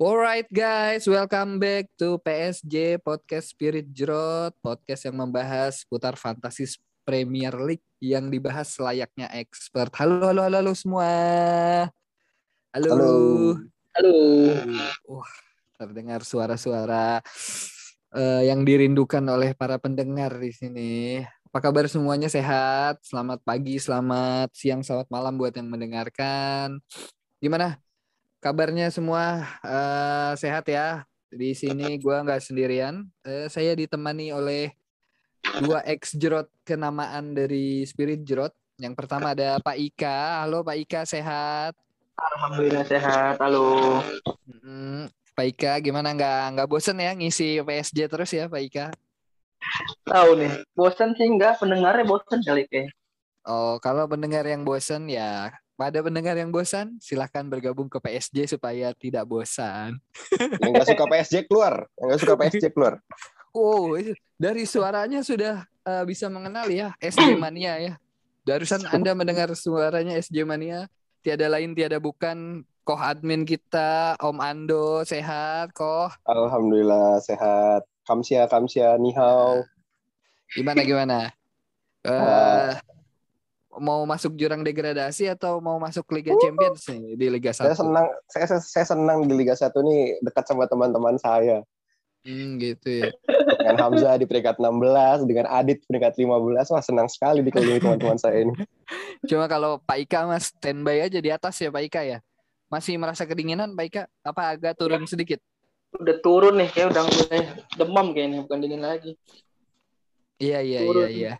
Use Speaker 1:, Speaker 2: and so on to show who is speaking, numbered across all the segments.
Speaker 1: Alright guys, welcome back to PSJ Podcast Spirit Jrot, podcast yang membahas putar fantasi Premier League yang dibahas layaknya expert. Halo, halo, halo, halo semua. Halo.
Speaker 2: Halo.
Speaker 3: Halo.
Speaker 1: Wah, terdengar suara-suara eh, yang dirindukan oleh para pendengar di sini. Apa kabar semuanya sehat? Selamat pagi, selamat siang, selamat malam buat yang mendengarkan. Gimana kabarnya semua? Eh, sehat ya? Di sini gua nggak sendirian. Eh, saya ditemani oleh dua ex jerot kenamaan dari Spirit Jerot. Yang pertama ada Pak Ika. Halo Pak Ika, sehat?
Speaker 3: Alhamdulillah sehat. Halo.
Speaker 1: Mm, Pak Ika, gimana nggak nggak bosen ya ngisi PSG terus ya Pak Ika?
Speaker 3: Tahu nih. Bosan sih enggak, pendengarnya bosan kali kayak.
Speaker 1: Oh, kalau pendengar yang bosan ya pada pendengar yang bosan silahkan bergabung ke PSG supaya tidak bosan.
Speaker 2: Yang nggak suka PSG keluar, yang nggak suka PSG keluar.
Speaker 1: Oh, dari suaranya sudah eh, bisa mengenal ya SJ Mania ya. Darusan Anda mendengar suaranya SJ Mania, tiada lain tiada bukan Koh admin kita Om Ando sehat Koh.
Speaker 2: Alhamdulillah sehat. Kamsia, kamsia, nihau.
Speaker 1: Gimana gimana? Eh mau masuk jurang degradasi atau mau masuk Liga Champions nih di Liga 1?
Speaker 2: Saya senang, saya, saya, senang di Liga 1 nih dekat sama teman-teman saya.
Speaker 1: Hmm, gitu ya.
Speaker 2: Dengan Hamzah di peringkat 16, dengan Adit peringkat 15. Wah, senang sekali dikelilingi teman-teman saya ini.
Speaker 1: Cuma kalau Pak Ika mas standby aja di atas ya Pak Ika ya. Masih merasa kedinginan Pak Ika? Apa agak turun sedikit?
Speaker 3: Udah turun nih, kayak udah mulai demam kayaknya, bukan dingin lagi.
Speaker 1: Iya iya iya iya.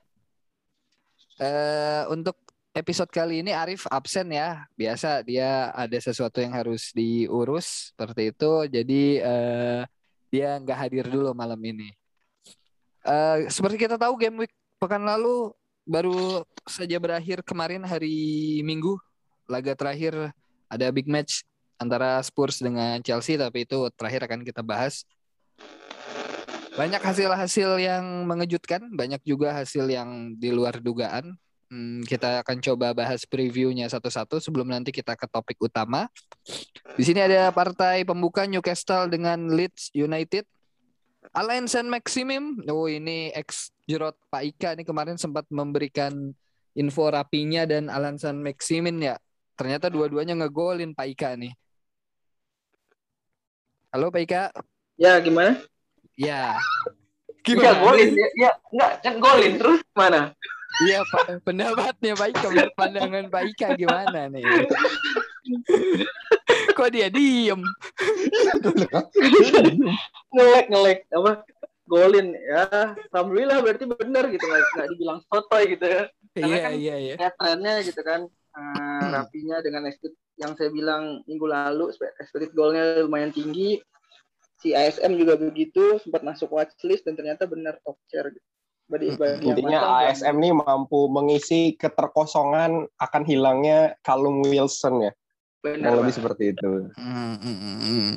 Speaker 1: Eh untuk episode kali ini Arif absen ya. Biasa dia ada sesuatu yang harus diurus seperti itu. Jadi eh dia nggak hadir dulu malam ini. Eh seperti kita tahu game week pekan lalu baru saja berakhir kemarin hari Minggu. Laga terakhir ada big match antara Spurs dengan Chelsea tapi itu terakhir akan kita bahas. Banyak hasil-hasil yang mengejutkan, banyak juga hasil yang di luar dugaan. Hmm, kita akan coba bahas previewnya satu-satu sebelum nanti kita ke topik utama. Di sini ada partai pembuka Newcastle dengan Leeds United. Alain San Maximim, oh ini ex Jerot Pak Ika nih kemarin sempat memberikan info rapinya dan Alan San Maximin ya. Ternyata dua-duanya ngegolin Pak Ika nih. Halo Pak Ika.
Speaker 3: Ya, gimana?
Speaker 1: Ya.
Speaker 3: Iya, golin. Ya, ya, enggak, kan golin. Terus mana?
Speaker 1: Iya, Pak. Pendapatnya menurut pandangan Pak Ika gimana nih? Kok dia diem?
Speaker 3: ngelek, ngelek. Apa? Golin. Ya, Alhamdulillah berarti benar gitu. Nggak, nggak dibilang sotoy gitu ya. Karena
Speaker 1: Iya,
Speaker 3: kan
Speaker 1: iya, iya.
Speaker 3: Kayak trennya gitu kan. Eh, rapinya dengan expected yang saya bilang minggu lalu expected goalnya lumayan tinggi si ASM juga begitu sempat masuk watchlist dan ternyata benar top tier gitu. Bagi, bagi yang
Speaker 2: Intinya ASM nih mampu mengisi keterkosongan akan hilangnya Callum Wilson ya.
Speaker 3: benar,
Speaker 2: Yang lebih seperti itu.
Speaker 1: Hmm, hmm, hmm, hmm.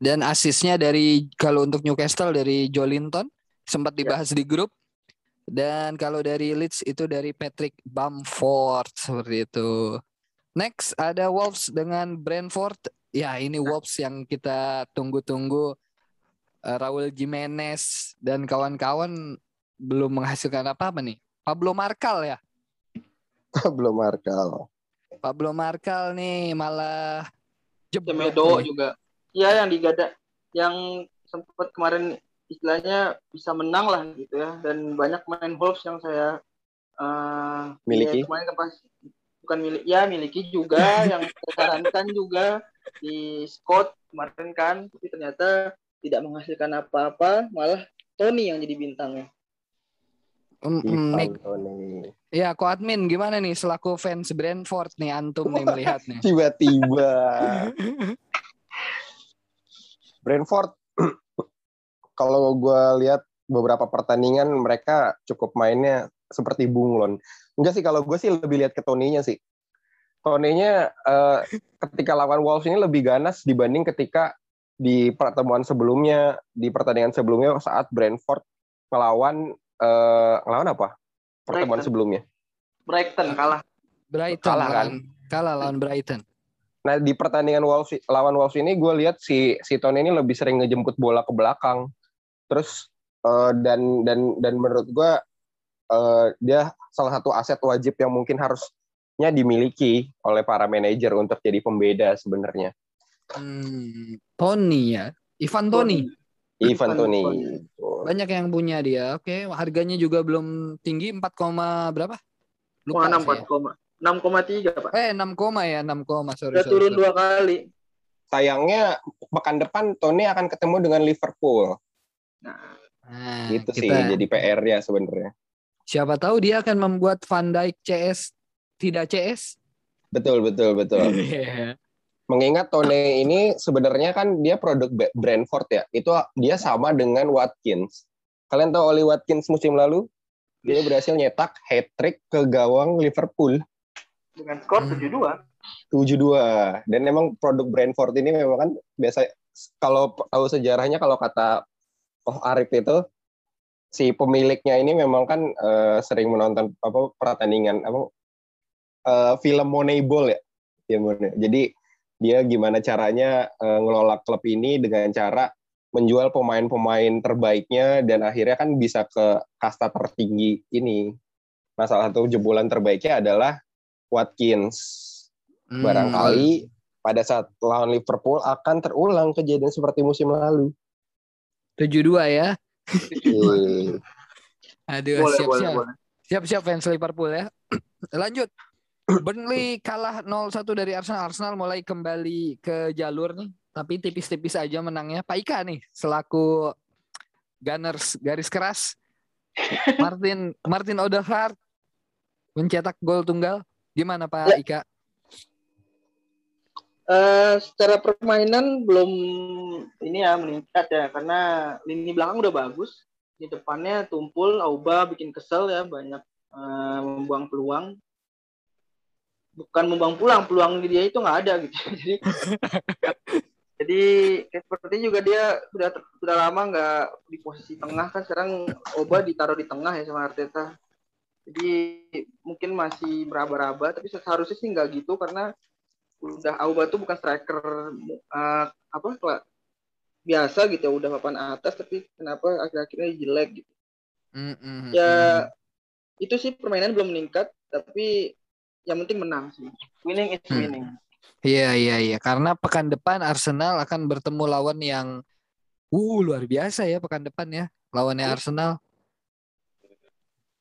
Speaker 1: Dan asisnya dari kalau untuk Newcastle dari Jolinton sempat dibahas di grup. Dan kalau dari Leeds itu dari Patrick Bamford seperti itu. Next ada Wolves dengan Brentford. Ya ini Wolves yang kita tunggu-tunggu. Eh, Raul Jimenez dan kawan-kawan belum menghasilkan apa-apa nih. Pablo Marcal ya.
Speaker 2: Belum Markal.
Speaker 1: Pablo Marcal nih malah
Speaker 3: Semedo
Speaker 1: nih.
Speaker 3: juga. Iya yang digada yang sempat kemarin istilahnya bisa menang lah gitu ya dan banyak main Wolves yang saya eh,
Speaker 2: Miliki.
Speaker 3: ya, kemarin kan pas bukan milik ya miliki juga yang sarankan juga di Scott kemarin kan tapi ternyata tidak menghasilkan apa-apa malah Tony yang jadi bintangnya
Speaker 1: Mm. Ya, Ko Admin gimana nih selaku fans Brentford nih antum nih melihatnya?
Speaker 2: Tiba-tiba. Brentford, kalau gue lihat beberapa pertandingan mereka cukup mainnya seperti bunglon. Enggak sih kalau gue sih lebih lihat ke Toninya sih. Toninya eh, ketika lawan Wolves ini lebih ganas dibanding ketika di pertemuan sebelumnya di pertandingan sebelumnya saat Brentford melawan eh, ngelawan apa? Pertemuan
Speaker 3: Brighton.
Speaker 2: sebelumnya.
Speaker 3: Brighton kalah
Speaker 1: Brighton
Speaker 2: Kalah kan?
Speaker 1: lawan- kalah lawan Brighton.
Speaker 2: Nah di pertandingan Wolves lawan Wolves ini gue lihat si si Tony ini lebih sering ngejemput bola ke belakang. Terus uh, dan dan dan menurut gue uh, dia salah satu aset wajib yang mungkin harusnya dimiliki oleh para manajer untuk jadi pembeda sebenarnya.
Speaker 1: Hmm, Tony ya, Ivan Tony.
Speaker 2: Ivan Tony.
Speaker 1: Banyak yang punya dia. Oke, harganya juga belum tinggi 4, berapa?
Speaker 3: Lupa 6 6,3 Pak.
Speaker 1: Eh 6, ya, 6, sorry.
Speaker 3: Udah sorry, turun sorry. dua kali.
Speaker 2: Sayangnya pekan depan Tony akan ketemu dengan Liverpool. Nah, nah itu kita... sih jadi PR ya sebenarnya.
Speaker 1: Siapa tahu dia akan membuat Van Dijk CS tidak CS?
Speaker 2: Betul, betul, betul. yeah mengingat Tone ini sebenarnya kan dia produk Brentford ya. Itu dia sama dengan Watkins. Kalian tahu Oli Watkins musim lalu? Dia berhasil nyetak hat-trick ke gawang Liverpool.
Speaker 3: Dengan skor hmm.
Speaker 2: 7-2. 7-2. Dan memang produk Brentford ini memang kan biasa kalau tahu sejarahnya kalau kata Oh Arif itu si pemiliknya ini memang kan uh, sering menonton apa pertandingan apa uh, film Moneyball ya. ya Jadi dia gimana caranya uh, ngelola klub ini dengan cara menjual pemain-pemain terbaiknya dan akhirnya kan bisa ke kasta tertinggi ini. Nah, salah satu jebolan terbaiknya adalah Watkins. Hmm. Barangkali pada saat lawan Liverpool akan terulang kejadian seperti musim lalu.
Speaker 1: 72 ya. Aduh, siap-siap. Siap-siap fans Liverpool ya. Lanjut. Burnley kalah 0-1 dari Arsenal. Arsenal mulai kembali ke jalur nih, tapi tipis-tipis aja menangnya. Pak Ika nih selaku Gunners garis keras. Martin Martin Odegaard mencetak gol tunggal. Gimana Pak ya. Ika?
Speaker 3: Uh, secara permainan belum ini ya meningkat ya karena lini belakang udah bagus. Di depannya tumpul Auba bikin kesel ya banyak uh, membuang peluang. Bukan membuang pulang peluang dia itu nggak ada gitu. Jadi jadi seperti juga dia sudah sudah lama nggak di posisi tengah kan sekarang Oba ditaruh di tengah ya sama Arteta. Jadi mungkin masih beraba-raba tapi seharusnya sih nggak gitu karena udah Auba tuh bukan striker uh, apa biasa gitu ya udah papan atas tapi kenapa akhir-akhirnya jelek gitu mm -hmm. ya itu sih permainan belum meningkat tapi yang penting menang sih. Winning is hmm. winning.
Speaker 1: Iya iya iya karena pekan depan Arsenal akan bertemu lawan yang uh luar biasa ya pekan depan ya lawannya Arsenal.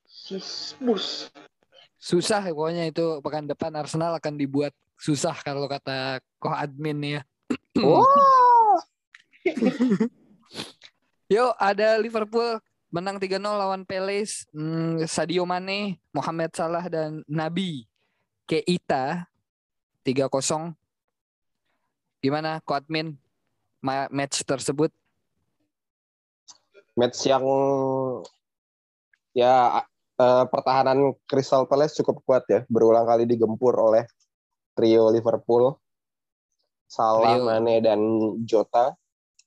Speaker 3: Sisbus.
Speaker 1: Susah pokoknya itu pekan depan Arsenal akan dibuat susah kalau kata koh admin ya.
Speaker 2: Wow.
Speaker 1: Yuk ada Liverpool menang 3-0 lawan Palace, hmm, Sadio Mane, Mohamed Salah dan Nabi Keita 3-0. Gimana Ko Admin match tersebut?
Speaker 2: Match yang ya uh, pertahanan Crystal Palace cukup kuat ya, berulang kali digempur oleh trio Liverpool. Salah, trio. Mane dan Jota.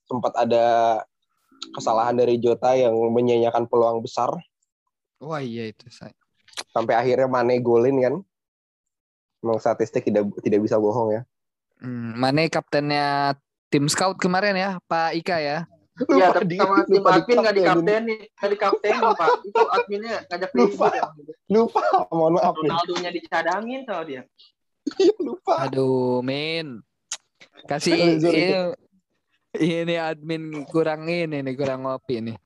Speaker 2: Sempat ada kesalahan dari Jota yang menyanyikan peluang besar.
Speaker 1: Wah iya itu saya.
Speaker 2: Sampai akhirnya Mane golin kan. Emang statistik tidak tidak bisa bohong ya.
Speaker 1: Hmm, Mane kaptennya tim scout kemarin ya, Pak Ika ya.
Speaker 3: Iya, tapi sama tim admin nggak di kapten nih, nggak di kapten Pak. Itu adminnya ngajak
Speaker 2: lupa. Ya. Lupa, mohon maaf.
Speaker 3: Ronaldo-nya dicadangin sama dia.
Speaker 2: lupa.
Speaker 1: Aduh, Min. Kasih ini, ini admin kurang ini nih, kurang ngopi nih.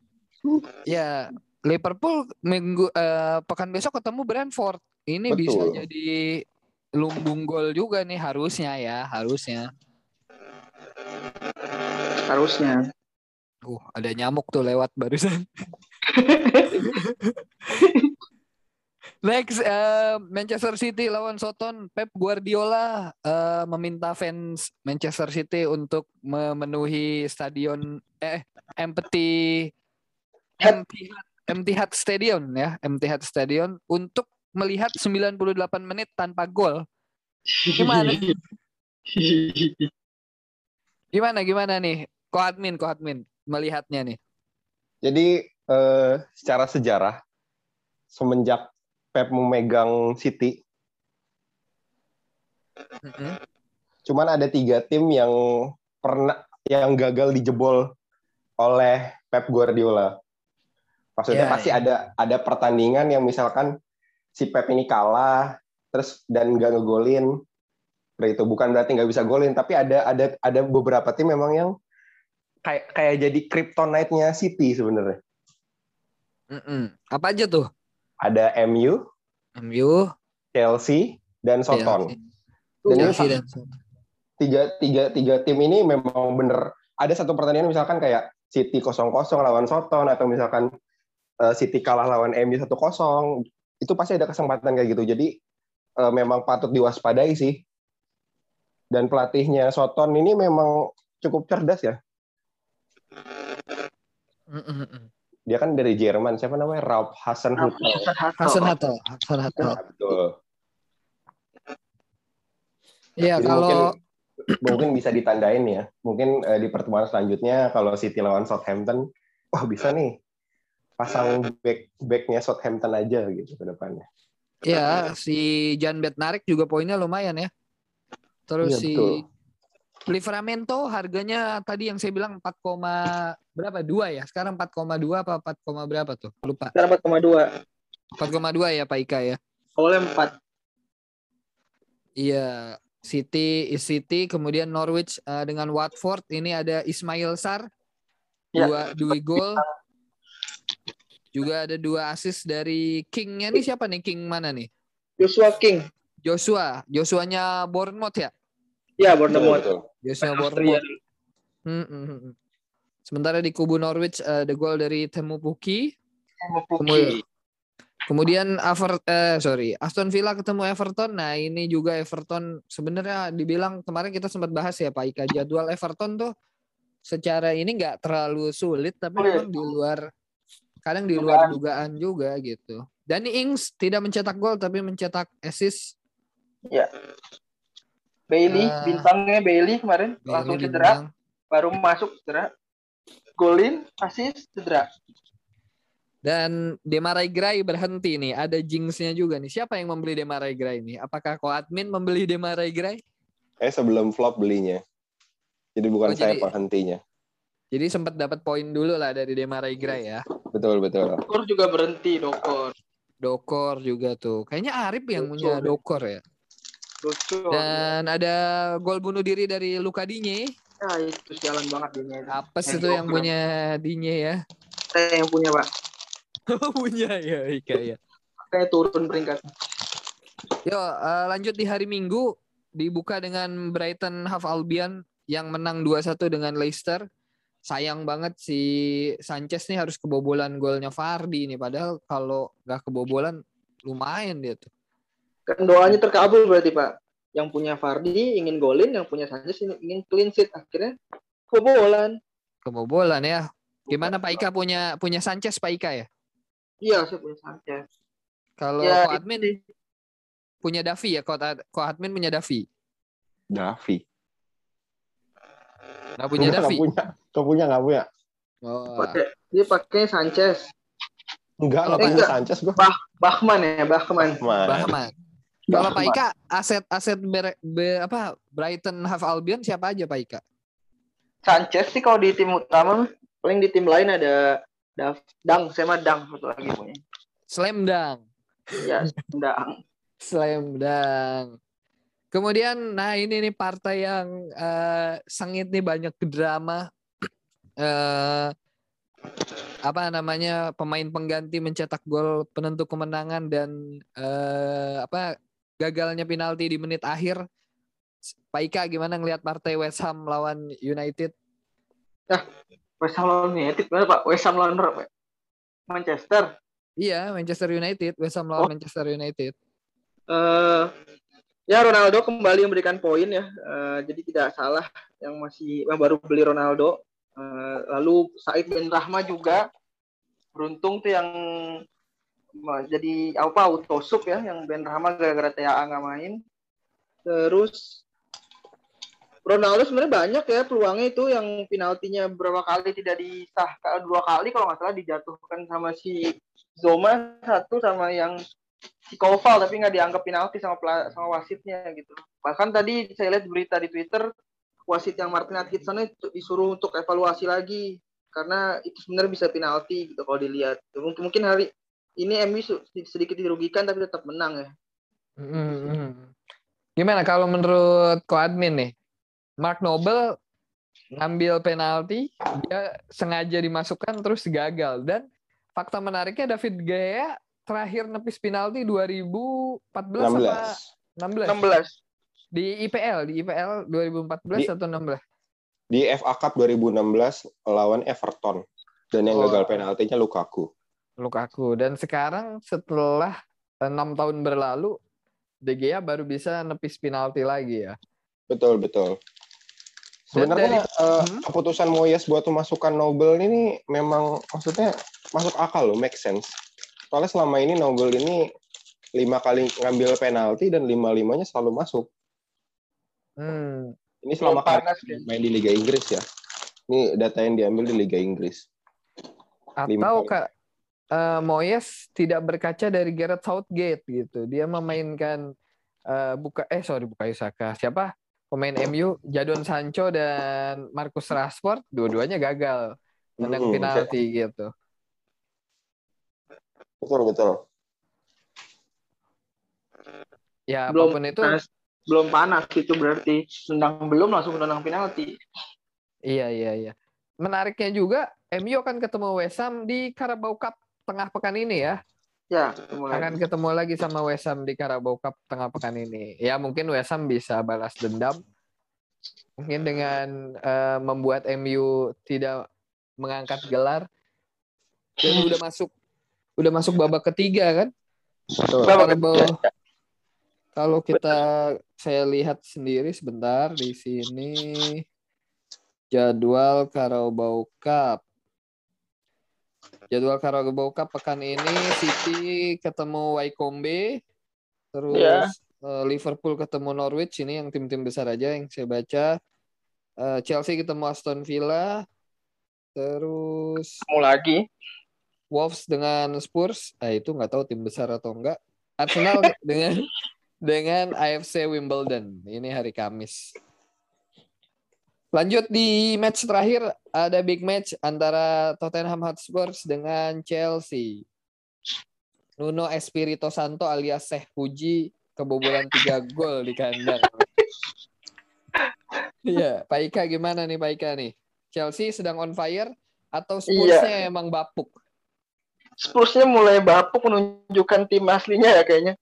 Speaker 1: Ya, Liverpool minggu uh, pekan besok ketemu Brentford. Ini Betul. bisa jadi lumbung gol juga nih harusnya ya, harusnya.
Speaker 3: Harusnya.
Speaker 1: Uh, ada nyamuk tuh lewat barusan. Next, uh, Manchester City lawan Soton. Pep Guardiola uh, meminta fans Manchester City untuk memenuhi stadion eh empty empty empty Hat Stadium ya, empty Hat Stadium untuk melihat 98 menit tanpa gol. Gimana? gimana gimana nih? Ko admin, ko admin melihatnya nih.
Speaker 2: Jadi eh, secara sejarah semenjak Pep memegang City mm-hmm. Cuman ada tiga tim yang pernah yang gagal dijebol oleh Pep Guardiola. Maksudnya
Speaker 1: Ya,
Speaker 2: pasti
Speaker 1: ya.
Speaker 2: ada ada pertandingan yang misalkan si Pep ini kalah terus dan nggak ngegolin. Nah, itu bukan berarti nggak bisa golin, tapi ada ada ada beberapa tim memang yang kayak kayak jadi kryptonite-nya City sebenarnya.
Speaker 1: Apa aja tuh?
Speaker 2: Ada MU,
Speaker 1: MU,
Speaker 2: Chelsea, dan Soton. Dan ini
Speaker 1: Chelsea dan Soton.
Speaker 2: tiga tiga tiga tim ini memang bener ada satu pertandingan misalkan kayak City 0-0 lawan Soton atau misalkan eh, City kalah lawan MU 1-0 itu pasti ada kesempatan kayak gitu jadi eh, memang patut diwaspadai sih dan pelatihnya Soton ini memang cukup cerdas ya. Dia kan dari Jerman siapa namanya Ralf Hasenhüttl
Speaker 1: Hasan Hatta, Hasan Hatta.
Speaker 2: betul
Speaker 1: Iya, kalau
Speaker 2: mungkin mungkin bisa ditandain ya. Mungkin eh, di pertemuan selanjutnya kalau City lawan Southampton, wah bisa nih pasang back backnya Southampton aja gitu ke depannya.
Speaker 1: ya si Jan Bednarik juga poinnya lumayan ya. Terus
Speaker 2: Iya,
Speaker 1: si
Speaker 2: betul.
Speaker 1: Livramento harganya tadi yang saya bilang 4, berapa? 2 ya. Sekarang 4,2 apa 4, berapa tuh? Lupa.
Speaker 3: Sekarang 4,2.
Speaker 1: 4,2 ya Pak Ika ya.
Speaker 3: Awalnya 4.
Speaker 1: Iya, City is City, kemudian Norwich eh, dengan Watford ini ada Ismail Sar
Speaker 3: Ya.
Speaker 1: dua dua gol. Juga ada dua assist dari Kingnya nih siapa nih King mana nih?
Speaker 3: Joshua King.
Speaker 1: Joshua, Joshuanya Bournemouth ya?
Speaker 3: Ya, Bournemouth. Austria.
Speaker 1: Bournemouth. Hmm, hmm, hmm, hmm. Sementara di kubu Norwich eh, ada gol dari Temu Puki. Kemudian-
Speaker 3: Puki.
Speaker 1: Kemudian Aver eh sorry, Aston Villa ketemu Everton. Nah, ini juga Everton sebenarnya dibilang kemarin kita sempat bahas ya Pak Ika jadwal Everton tuh secara ini nggak terlalu sulit tapi memang di luar kadang di luar dugaan juga gitu. Danny Ings tidak mencetak gol tapi mencetak assist.
Speaker 3: Bailey,
Speaker 1: Eh,
Speaker 3: bintangnya Bailey kemarin
Speaker 1: Bailey
Speaker 3: langsung cedera,
Speaker 1: bintang.
Speaker 3: baru masuk cedera. Golin, asis, cedera.
Speaker 1: Dan Demarai Gray berhenti nih. Ada jinxnya juga nih. Siapa yang membeli Demarai Gray nih? Apakah Ko Admin membeli Demarai Gray?
Speaker 2: Eh sebelum flop belinya. Jadi bukan
Speaker 1: Oh,
Speaker 2: saya
Speaker 1: jadi-
Speaker 2: penghentinya.
Speaker 1: Jadi sempat dapat poin dulu lah dari Demarai Gray ya.
Speaker 2: Betul betul.
Speaker 3: Dokor juga berhenti, Dokor.
Speaker 1: Dokor juga tuh. Kayaknya Arif yang
Speaker 3: Dokor.
Speaker 1: punya Dokor ya.
Speaker 3: Dokor.
Speaker 1: Dan ada gol bunuh diri dari Luka Dinye.
Speaker 3: Ya, itu sialan banget ini.
Speaker 1: Apes
Speaker 3: Yang
Speaker 1: itu yang punya Dinye ya.
Speaker 3: Saya yang punya, Pak.
Speaker 1: punya ya Ika ya.
Speaker 3: Kayak turun peringkat.
Speaker 1: Yo eh, lanjut di hari Minggu dibuka dengan Brighton Half Albion yang menang 2-1 dengan Leicester. Sayang banget si Sanchez nih harus kebobolan golnya Fardi nih padahal kalau nggak kebobolan lumayan dia tuh.
Speaker 3: Kan doanya terkabul berarti, Pak. Yang punya Fardi ingin golin, yang punya Sanchez ingin clean sheet. Akhirnya kebobolan.
Speaker 1: Kebobolan ya. Gimana Pak Ika punya punya Sanchez Pak Ika ya?
Speaker 3: Iya, saya punya Sanchez.
Speaker 1: Kalau
Speaker 3: Ya,
Speaker 1: Ko
Speaker 3: itu
Speaker 1: Admin
Speaker 3: sih.
Speaker 1: punya Davi ya, Ko, Ad- Ko Admin punya Davi.
Speaker 2: Davi.
Speaker 1: Nggak punya Davi.
Speaker 2: nggak punya. Nggak punya, nggak punya.
Speaker 1: Oh,
Speaker 3: Pakai dia pakai Sanchez.
Speaker 2: Enggak, nggak
Speaker 3: Eh,
Speaker 2: punya
Speaker 3: enggak.
Speaker 2: Sanchez gue.
Speaker 3: Bahman ya, Bahman.
Speaker 1: Bahman. Kalau Pak. Ika aset-aset ber, be- apa Brighton Half Albion siapa aja Pak Ika?
Speaker 3: Sanchez sih kalau di tim utama paling di tim lain ada Dav, Dang, saya mah Dang satu lagi punya.
Speaker 1: Slam dunk.
Speaker 3: Ya, Dang.
Speaker 1: Slam dunk. Kemudian, nah ini nih partai yang eh, sengit nih banyak drama. eh apa namanya pemain pengganti mencetak gol penentu kemenangan dan eh, apa gagalnya penalti di menit akhir. Pak Ika gimana ngelihat partai West Ham lawan United?
Speaker 3: West Ham lawan United mana Pak? West Ham lawan? Manchester.
Speaker 1: Iya, Manchester United, West Ham lawan Manchester United.
Speaker 3: eh ya Ronaldo kembali memberikan poin ya. Eh, jadi tidak salah yang masih yang baru beli Ronaldo. Eh, lalu Said bin Rahma juga beruntung tuh yang jadi apa autosup ya yang Ben Rahma gara-gara TAA nggak main. Terus Ronaldo sebenarnya banyak ya peluangnya itu yang penaltinya berapa kali tidak disahkan dua kali kalau nggak salah dijatuhkan sama si Zoma satu sama yang si Koval tapi nggak dianggap penalti sama sama wasitnya gitu. Bahkan tadi saya lihat berita di Twitter wasit yang Martin Atkinson itu disuruh untuk evaluasi lagi karena itu sebenarnya bisa penalti gitu kalau dilihat. Mungkin hari ini MU sedikit dirugikan tapi tetap menang ya.
Speaker 1: Hmm. Gimana kalau menurut ko admin nih? Mark Noble ngambil penalti, dia sengaja dimasukkan terus gagal dan fakta menariknya David Gea terakhir nepis penalti 2014 16. sama 16. 16. Di IPL, di IPL 2014 di, atau 16?
Speaker 2: Di FA Cup 2016 lawan Everton dan yang oh. gagal penaltinya Lukaku.
Speaker 1: Lukaku dan sekarang setelah enam tahun berlalu De Gea baru bisa nepis penalti lagi ya.
Speaker 2: Betul betul. Sebenarnya dari, uh, hmm? keputusan Moyes buat memasukkan Nobel ini memang maksudnya masuk akal loh, make sense. Soalnya selama ini Nobel ini lima kali ngambil penalti dan lima limanya selalu masuk. Hmm. Ini selama panas, ya. main di Liga Inggris ya. Ini data yang diambil di Liga Inggris.
Speaker 1: Atau kak uh, Moyes tidak berkaca dari Gareth Southgate gitu. Dia memainkan uh, buka eh sorry buka Isaka siapa pemain MU Jadon Sancho dan Marcus Rashford dua-duanya gagal menang hmm, penalti okay. gitu.
Speaker 2: Betul betul.
Speaker 1: Ya belum, apa pun itu panas,
Speaker 3: belum panas itu berarti tendang belum langsung menang penalti.
Speaker 1: Iya iya iya. Menariknya juga MU akan ketemu West Ham di Carabao Cup tengah pekan ini ya.
Speaker 3: Ya,
Speaker 1: ketemu akan lagi. ketemu lagi sama West Ham di Carabao Cup tengah pekan ini. Ya mungkin West Ham bisa balas dendam. Mungkin dengan uh, membuat MU tidak mengangkat gelar dan udah masuk udah masuk babak ketiga kan? Carabao, kalau kita saya lihat sendiri sebentar di sini jadwal Carabao Cup jadwal Carabao Cup pekan ini City ketemu Wycombe, terus yeah. Iya. uh, Liverpool ketemu Norwich ini yang tim-tim besar aja yang saya baca. Uh, Chelsea ketemu Aston Villa, terus
Speaker 3: mau lagi
Speaker 1: Wolves dengan Spurs, ah itu nggak tahu tim besar atau enggak. Arsenal dengan dengan AFC Wimbledon ini hari Kamis. Lanjut di match terakhir ada big match antara Tottenham Hotspur dengan Chelsea. Nuno Espirito Santo alias Seh Puji kebobolan tiga gol di kandang. Iya, Pak Ika gimana nih Pak Ika nih? Chelsea sedang on fire atau Spursnya iya. emang bapuk?
Speaker 3: Spursnya mulai bapuk menunjukkan tim aslinya ya kayaknya.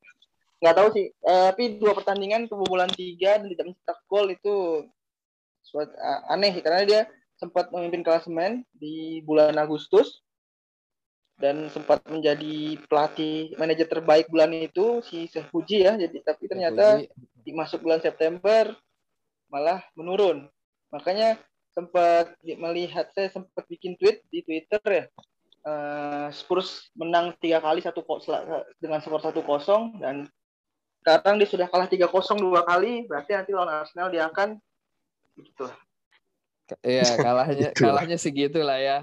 Speaker 3: Nggak tahu sih. Uh, tapi dua pertandingan kebobolan tiga dan tidak mencetak gol itu suatu, uh, aneh karena dia sempat memimpin klasemen di bulan Agustus dan sempat menjadi pelatih manajer terbaik bulan itu si Sehuji ya. Jadi tapi ternyata di masuk bulan September malah menurun. Makanya sempat melihat saya sempat bikin tweet di Twitter ya. Uh, Spurs menang tiga kali satu dengan skor satu kosong dan sekarang dia sudah kalah tiga kosong dua kali berarti nanti lawan Arsenal dia akan gitu
Speaker 1: Iya, kalahnya gitu. kalahnya segitu lah ya.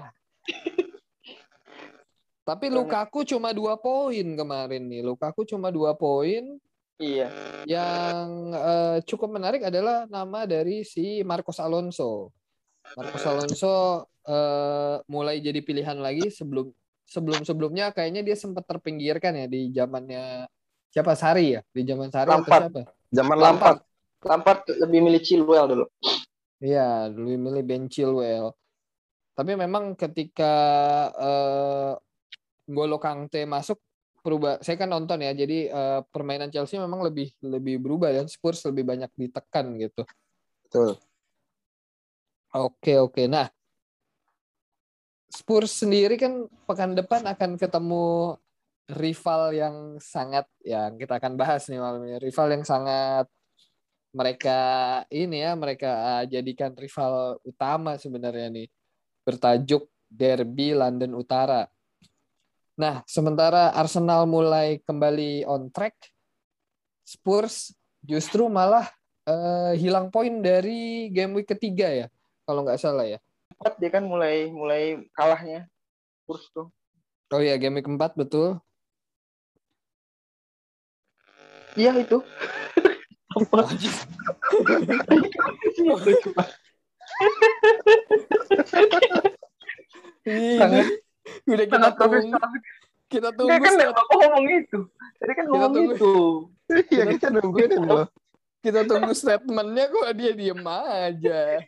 Speaker 1: Tapi Lukaku cuma dua poin kemarin nih. Lukaku cuma dua poin.
Speaker 3: Iya.
Speaker 1: Yang uh, cukup menarik adalah nama dari si Marcos Alonso. Marcos Alonso uh, mulai jadi pilihan lagi sebelum sebelum sebelumnya kayaknya dia sempat terpinggirkan ya di zamannya siapa Sari ya di zaman Sari
Speaker 3: Lampard. atau siapa? Zaman Lampard. Lampard lebih milih Chilwell dulu.
Speaker 1: Iya, lebih milih Ben Chilwell. Tapi memang ketika uh, Golo Kante masuk berubah. Saya kan nonton ya, jadi uh, permainan Chelsea memang lebih lebih berubah dan Spurs lebih banyak ditekan gitu.
Speaker 2: Betul.
Speaker 1: Oke oke. Nah, Spurs sendiri kan pekan depan akan ketemu rival yang sangat yang kita akan bahas nih malam ini. Rival yang sangat mereka ini ya mereka jadikan rival utama sebenarnya nih bertajuk Derby London Utara. Nah, sementara Arsenal mulai kembali on track, Spurs justru malah uh, hilang poin dari game week ketiga ya, kalau nggak salah ya.
Speaker 3: Dia kan mulai mulai kalahnya Spurs tuh.
Speaker 1: Oh iya, game week keempat betul.
Speaker 3: Iya itu. Apa?
Speaker 1: Ih,
Speaker 3: Sangat
Speaker 1: udah kita
Speaker 3: sangat
Speaker 1: tunggu kita tunggu
Speaker 3: kan Bapak ngomong itu. Tadi kan
Speaker 1: Kita
Speaker 3: ngomong
Speaker 1: tunggu.
Speaker 3: itu.
Speaker 2: Iya kita nungguin loh.
Speaker 1: kita tunggu statementnya kok dia diem aja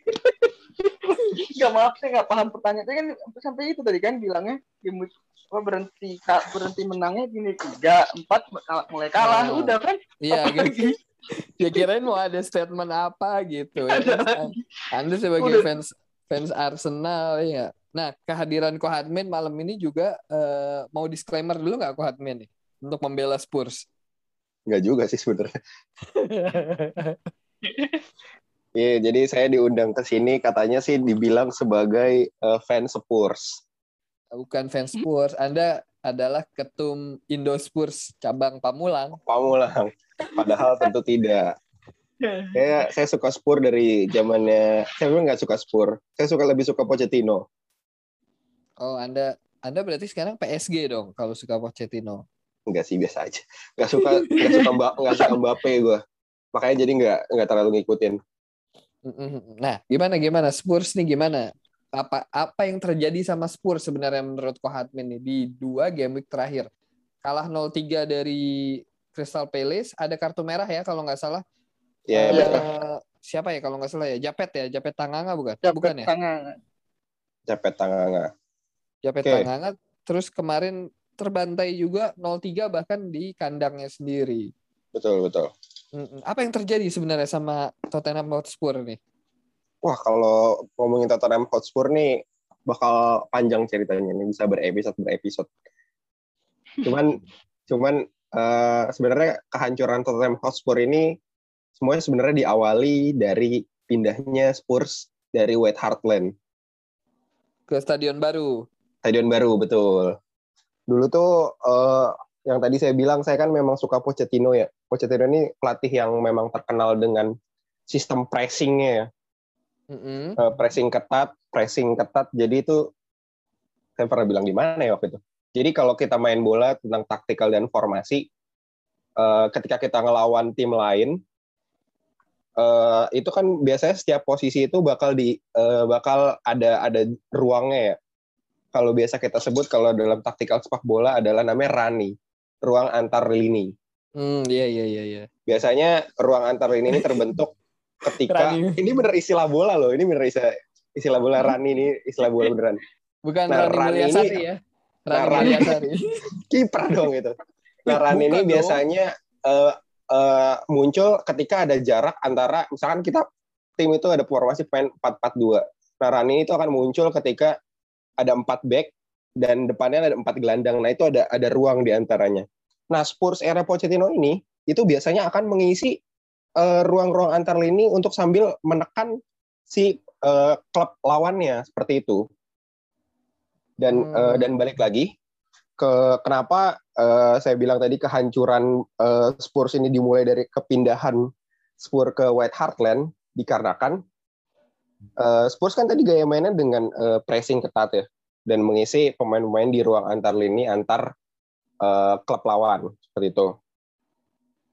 Speaker 3: Enggak maaf saya nggak paham pertanyaan. Tadi kan sampai itu tadi kan bilangnya game apa berhenti berhenti menangnya gini tiga empat mulai kalah
Speaker 1: Oh.
Speaker 3: udah kan
Speaker 1: iya gitu? Ya kirain mau ada statement apa gitu ya. Kan? Anda sebagai
Speaker 3: Udah.
Speaker 1: fans fans Arsenal ya nah kehadiran Kohadmin malam ini juga eh, mau disclaimer dulu nggak Kohadmin nih untuk membela Spurs
Speaker 2: Enggak juga sih sebenarnya. Iya, jadi saya diundang ke sini katanya sih dibilang sebagai eh, fans Spurs.
Speaker 1: bukan fans Spurs Anda adalah ketum Indo Spurs cabang Pamulang
Speaker 2: Pamulang. Padahal tentu tidak. Saya saya suka Spurs dari zamannya. Saya memang nggak suka Spurs. Saya suka lebih suka Pochettino.
Speaker 1: oh Anda Anda berarti sekarang PSG dong kalau suka Pochettino
Speaker 2: Enggak sih biasa aja. Nggak suka nggak suka Mbak nggak suka Mbappe gue. Makanya jadi nggak nggak terlalu ngikutin.
Speaker 1: Nah, gimana gimana Spurs nih gimana? Apa apa yang terjadi sama Spurs sebenarnya menurut Kohatmin nih di dua game week terakhir? Kalah 0-3 dari Crystal Palace, ada kartu merah ya kalau nggak salah.
Speaker 2: Ya,
Speaker 1: Eh,
Speaker 2: merah.
Speaker 1: siapa ya kalau nggak salah ya? Japet ya, Japet Tanganga bukan?
Speaker 3: Dapat
Speaker 1: Bukan ya?
Speaker 3: tangan.
Speaker 2: cepet tangan
Speaker 1: Japet
Speaker 2: Oke.
Speaker 1: Tanganga. Terus kemarin terbantai juga 0-3 bahkan di kandangnya sendiri.
Speaker 2: Betul betul.
Speaker 1: Apa yang terjadi sebenarnya sama Tottenham Hotspur nih?
Speaker 2: Wah kalau ngomongin Tottenham Hotspur nih bakal panjang ceritanya nih bisa berepisode berepisode. Cuman cuman eh, sebenarnya kehancuran Tottenham Hotspur ini semuanya sebenarnya diawali dari pindahnya Spurs dari White Hart Lane,
Speaker 1: Ke stadion baru.
Speaker 2: stadion baru betul. Dulu tuh eh, yang tadi saya bilang saya kan memang suka Pochettino ya. Pochettino ini pelatih yang memang terkenal dengan sistem pressingnya ya.
Speaker 1: Mm-mm.
Speaker 2: eh, pressing ketat, pressing ketat. Jadi itu saya pernah bilang di mana ya waktu itu. Jadi kalau kita main bola tentang taktikal dan formasi, eh, ketika kita ngelawan tim lain, eh, itu kan biasanya setiap posisi itu bakal di eh, bakal ada ada ruangnya ya. Kalau biasa kita sebut kalau dalam taktikal sepak bola adalah namanya rani, ruang antar lini.
Speaker 1: Hmm, iya iya iya iya.
Speaker 2: Biasanya ruang antar lini ini terbentuk ketika
Speaker 1: Rani.
Speaker 2: ini bener istilah bola loh, ini bener istilah istilah bola rani ini istilah bola beneran.
Speaker 1: Bukan
Speaker 2: Nah,
Speaker 1: Rani
Speaker 2: Rani ini-
Speaker 1: ya.
Speaker 2: Nah,
Speaker 1: Rani
Speaker 2: Rani-
Speaker 1: Mulyasari.
Speaker 2: Kiper dong itu. Nah, rani ini
Speaker 1: Bukan dong.
Speaker 2: biasanya eh, eh, muncul ketika ada jarak antara misalkan kita tim itu ada formasi pemain 4-4-2. Nah, rani itu akan muncul ketika ada empat back dan depannya ada empat gelandang. Nah, itu ada ada ruang di antaranya. Nah, Spurs era Pochettino ini itu biasanya akan mengisi eh, ruang-ruang antar lini untuk sambil menekan si eh, klub lawannya seperti itu. Dan
Speaker 1: Hmm.
Speaker 2: eh, dan balik lagi ke kenapa eh, saya bilang tadi kehancuran eh, Spurs ini dimulai dari kepindahan Spurs ke White Hart Lane dikarenakan eh, Spurs kan tadi gaya mainnya dengan eh, pressing ketat ya dan mengisi pemain-pemain di ruang antar lini antar eh, klub lawan seperti itu.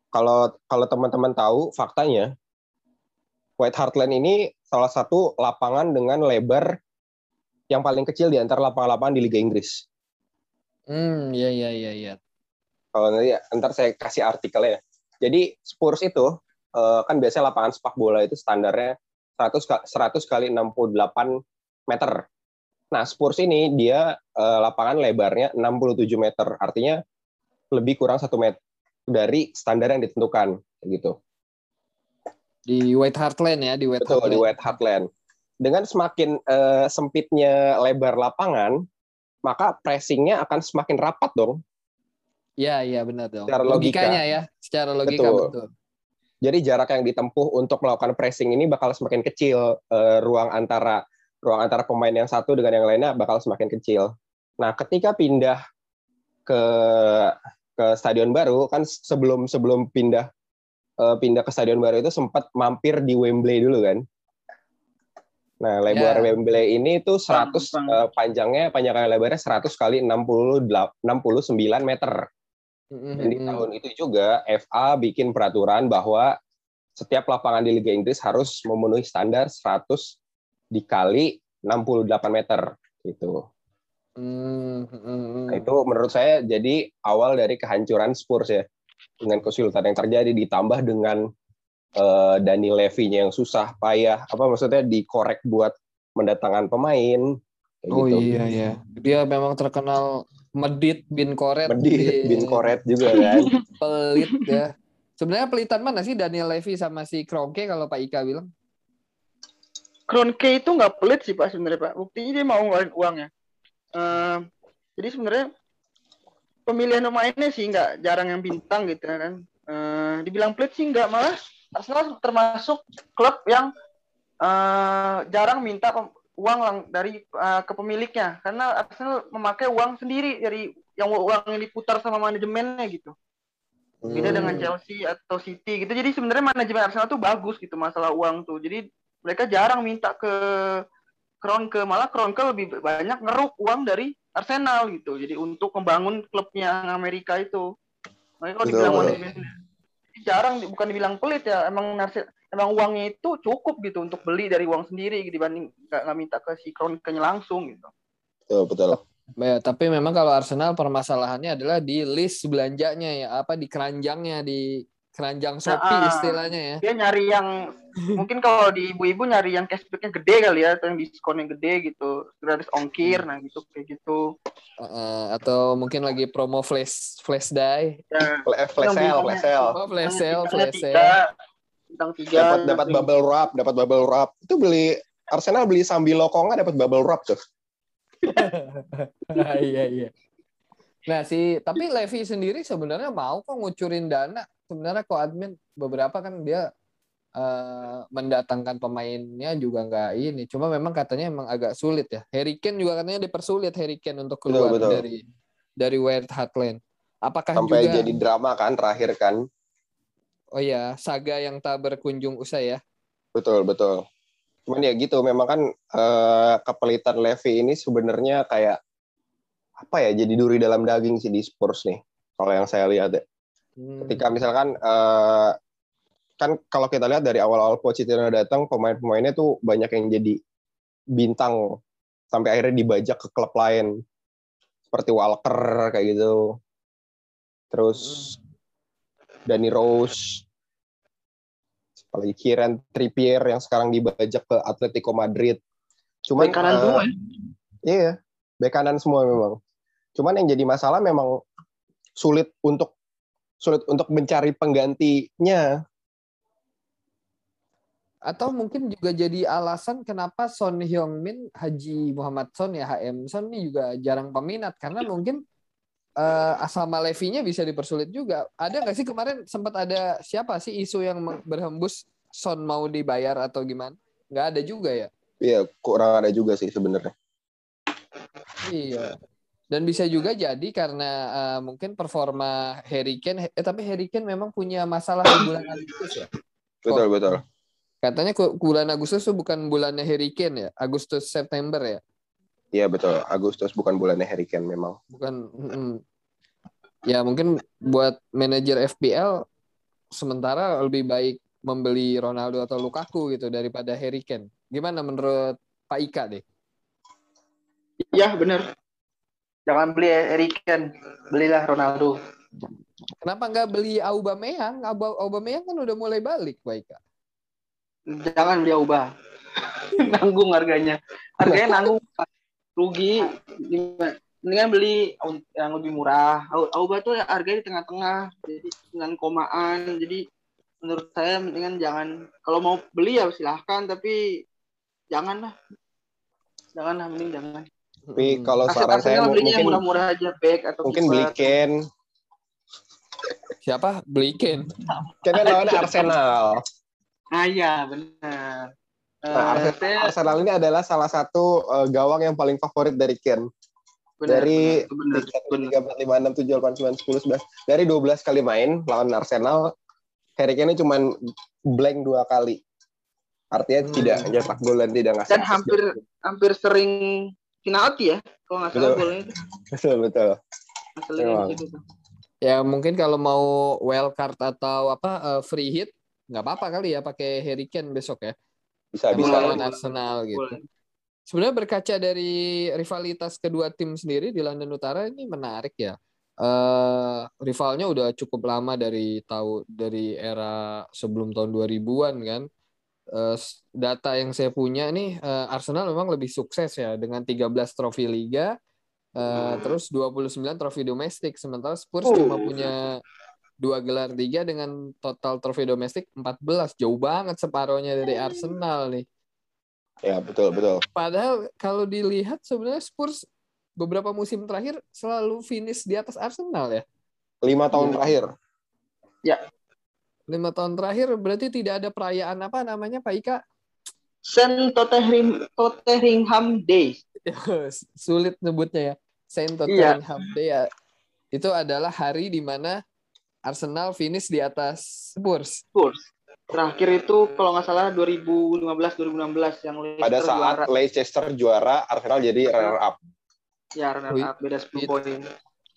Speaker 2: Kalau kalau teman-teman tahu faktanya White Hart Lane ini salah satu lapangan dengan lebar yang paling kecil di antara lapangan-lapangan di Liga Inggris.
Speaker 1: Hmm, iya iya iya iya.
Speaker 2: kalau nanti ya, ntar saya kasih artikelnya. Jadi Spurs itu eh, kan biasanya lapangan sepak bola itu standarnya 100 ka- 100 kali 68 meter. Nah, Spurs ini dia eh, lapangan lebarnya 67 meter. Artinya lebih kurang satu meter dari standar yang ditentukan gitu.
Speaker 1: Di White Hart Lane ya, di White
Speaker 2: Betul
Speaker 1: Hart
Speaker 2: di. White Hart Lane. Dengan semakin eh, sempitnya lebar lapangan, maka pressingnya akan semakin rapat dong.
Speaker 1: Iya iya benar dong.
Speaker 2: Secara logika.
Speaker 1: Logikanya ya, secara logika
Speaker 2: Betul.
Speaker 1: betul.
Speaker 2: Jadi jarak yang ditempuh untuk melakukan pressing ini bakal semakin kecil. Eh, ruang antara ruang antara pemain yang satu dengan yang lainnya bakal semakin kecil. Nah, ketika pindah ke ke stadion baru kan sebelum sebelum pindah eh, pindah ke stadion baru itu sempat mampir di Wembley dulu kan. Nah, lebar
Speaker 1: Ya.
Speaker 2: Wembley ini tuh 100
Speaker 3: Gampang.
Speaker 2: eh, panjangnya panjang kali lebarnya 100 kali 60 69 meter. Dan di tahun itu juga FA bikin peraturan bahwa setiap lapangan di Liga Inggris harus memenuhi standar 100 dikali 68 meter gitu.
Speaker 1: Hmm, hmm, hmm.
Speaker 2: Nah, itu menurut saya jadi awal dari kehancuran Spurs ya. Dengan kesulitan yang terjadi ditambah dengan uh, Dani Levy-nya yang susah payah apa maksudnya dikorek buat mendatangkan pemain. kayak
Speaker 1: Oh
Speaker 2: gitu.
Speaker 1: iya ya. Dia memang terkenal medit bin koret.
Speaker 2: Medit,
Speaker 1: bin
Speaker 2: bin koret juga kan.
Speaker 1: Pelit ya. Sebenarnya pelitan mana sih Daniel Levy sama si Kroenke kalau Pak Ika bilang?
Speaker 3: Kroenke itu nggak pelit sih pak sebenarnya pak. Buktinya dia mau ngeluarin uangnya. Eh, jadi sebenarnya pemilihan pemainnya sih nggak jarang yang bintang gitu kan. Eh, dibilang pelit sih nggak malah Arsenal termasuk klub yang eh, jarang minta uang lang- dari eh, ke pemiliknya karena Arsenal memakai uang sendiri dari yang uang yang diputar sama manajemennya gitu. Beda dengan
Speaker 1: Hmm.
Speaker 3: Chelsea atau City gitu. Jadi sebenarnya manajemen Arsenal tuh bagus gitu masalah uang tuh. Jadi mereka jarang minta ke Kroenke, malah Kroenke lebih banyak ngeruk uang dari Arsenal gitu. Jadi untuk membangun klubnya Amerika itu. Makanya kalau dibilang manajemen jadi jarang bukan dibilang pelit ya, emang emang uangnya itu cukup gitu untuk beli dari uang sendiri gitu, dibanding nggak nggak minta ke si Kroenke-nya langsung gitu.
Speaker 2: Betul, betul.
Speaker 1: Ya, tapi memang kalau Arsenal permasalahannya adalah di list belanjanya ya, apa di keranjangnya di keranjang Shopee
Speaker 3: Nah,
Speaker 1: istilahnya ya.
Speaker 3: Dia nyari yang mungkin kalau di ibu-ibu nyari yang cashbacknya gede kali ya, atau yang diskon yang gede gitu, gratis ongkir, nah gitu kayak gitu.
Speaker 1: Eh, atau mungkin lagi promo flash flash day.
Speaker 3: Ya,
Speaker 2: Flash flash sale, flash sale.
Speaker 1: Oh, flash sale, flash sale.
Speaker 3: bintang tiga.
Speaker 2: Dapat dapat bubble wrap, dapat bubble wrap. Itu beli Arsenal beli sambil lokonga dapat bubble wrap tuh.
Speaker 1: iya iya. Nah si tapi Levi sendiri sebenarnya mau kok ngucurin dana. Sebenarnya kok admin beberapa kan dia eh, mendatangkan pemainnya juga nggak ini. Cuma memang katanya emang agak sulit ya. Harry Kane juga katanya dipersulit Harry Kane untuk keluar
Speaker 2: betul.
Speaker 1: dari dari White Hart Lane. Apakah
Speaker 2: Sampai
Speaker 1: juga
Speaker 2: jadi drama kan terakhir kan.
Speaker 1: oh ya saga yang tak berkunjung usai ya?
Speaker 2: Betul, betul. Cuman ya gitu, memang kan eh, kepelitan Levy ini sebenarnya kayak apa ya? Jadi duri dalam daging sih di Spurs nih. Kalau yang saya lihat ya.
Speaker 1: Hmm.
Speaker 2: Ketika misalkan eh, kan kalau kita lihat dari awal-awal Pochettino datang, pemain-pemainnya tuh banyak yang jadi bintang sampai akhirnya dibajak ke klub lain. Seperti Walker kayak gitu. Terus Danny Rose, apalagi Kieran Trippier yang sekarang dibajak ke Atletico Madrid. Cuman
Speaker 3: Bek kanan
Speaker 2: eh,
Speaker 3: semua ya.
Speaker 2: Iya, bek kanan semua memang. Cuman yang jadi masalah memang sulit untuk sulit untuk mencari penggantinya.
Speaker 1: Atau mungkin juga jadi alasan kenapa Son Heung-min, Haji Muhammad Son ya HM Son ini juga jarang peminat karena mungkin eh sama Levinya bisa dipersulit juga. Ada nggak sih kemarin sempat ada siapa sih isu yang berhembus Son mau dibayar atau gimana? Nggak ada juga ya.
Speaker 2: Iya, kurang ada juga sih sebenarnya.
Speaker 1: Iya. Dan bisa juga jadi karena eh, mungkin performa Harry Kane, eh tapi Harry Kane memang punya masalah di bulan Agustus ya.
Speaker 2: Betul, betul.
Speaker 1: Katanya bulan Agustus itu bukan bulannya Harry Kane ya, Agustus September ya.
Speaker 2: Iya, betul. Agustus bukan bulannya Harry Kane memang.
Speaker 1: bukan mm, ya mungkin buat manajer FPL sementara lebih baik membeli Ronaldo atau Lukaku gitu daripada Harry Kane. Gimana menurut Pak Ika deh?
Speaker 3: Ya bener. Jangan beli Harry Kane, belilah Ronaldo.
Speaker 1: Kenapa nggak beli Aubameyang? Auba- Aubameyang kan udah mulai balik Pak Ika.
Speaker 3: Jangan beli Auba. nanggung harganya. Harganya nanggung. Rugi. Mendingan beli yang lebih murah. Au- Auba tuh harganya di tengah-tengah. Jadi 9 komaan. Jadi menurut saya mendingan jangan. Kalau mau beli ya silahkan. Tapi jangan lah. Jangan lah, mending jangan.
Speaker 2: Tapi
Speaker 1: Hmm.
Speaker 2: kalau
Speaker 3: Aset
Speaker 2: saran saya mungkin
Speaker 3: murah-murah aja. Back atau
Speaker 2: mungkin beli Kane.
Speaker 1: siapa? Beli Kane.
Speaker 2: Kane kan lawannya Arsenal.
Speaker 3: Ah iya, benar.
Speaker 2: Nah,
Speaker 3: Eh,
Speaker 2: Arsenal, Arsenal ini adalah salah satu eh, gawang yang paling favorit dari Kane.
Speaker 3: benar,
Speaker 2: dari tiga empat lima enam tujuh delapan sembilan sepuluh sebelas dari 12 kali main lawan Arsenal Harry Kane cuma blank dua kali artinya
Speaker 1: Hmm.
Speaker 2: tidak nyetak gol dan tidak ngasih
Speaker 3: Dan hampir- hampir sering penalti ya kalau nggak salah
Speaker 2: Betul.
Speaker 3: golnya itu
Speaker 2: betul betul
Speaker 3: tuh.
Speaker 1: Ya mungkin kalau mau wild card atau apa eh, free hit nggak apa-apa kali ya pakai Harry Kane besok ya.
Speaker 2: Bisa bisa.
Speaker 1: lawan Arsenal gitu.
Speaker 3: Boleh.
Speaker 1: Sebenarnya berkaca dari rivalitas kedua tim sendiri di London Utara ini menarik ya. eh rivalnya udah cukup lama dari tahu dari era sebelum tahun 2000-an kan. Eh, s- data yang saya punya nih eh, Arsenal memang lebih sukses ya dengan 13 trofi liga eh, terus 29 trofi domestik sementara Spurs cuma
Speaker 3: Oh.
Speaker 1: punya dua gelar liga dengan total trofi domestik 14 jauh banget separohnya dari Arsenal nih.
Speaker 2: Ya betul betul.
Speaker 1: Padahal kalau dilihat sebenarnya Spurs beberapa musim terakhir selalu finish di atas Arsenal ya.
Speaker 2: Lima tahun
Speaker 1: Iya.
Speaker 2: terakhir.
Speaker 1: Lima tahun terakhir berarti tidak ada perayaan apa namanya Pak Ika?
Speaker 3: Saint Tottenham Tottenham Day.
Speaker 1: Sulit nyebutnya ya. Saint
Speaker 3: Iya.
Speaker 1: Tottenham Day ya. Itu adalah hari di mana Arsenal finish di atas Spurs.
Speaker 3: Spurs. Terakhir itu kalau nggak salah 2015-2016 yang Leicester
Speaker 2: Pada saat
Speaker 3: juara.
Speaker 2: Leicester juara, Arsenal jadi runner up.
Speaker 3: Ya, runner up beda 10
Speaker 1: itu-
Speaker 3: poin.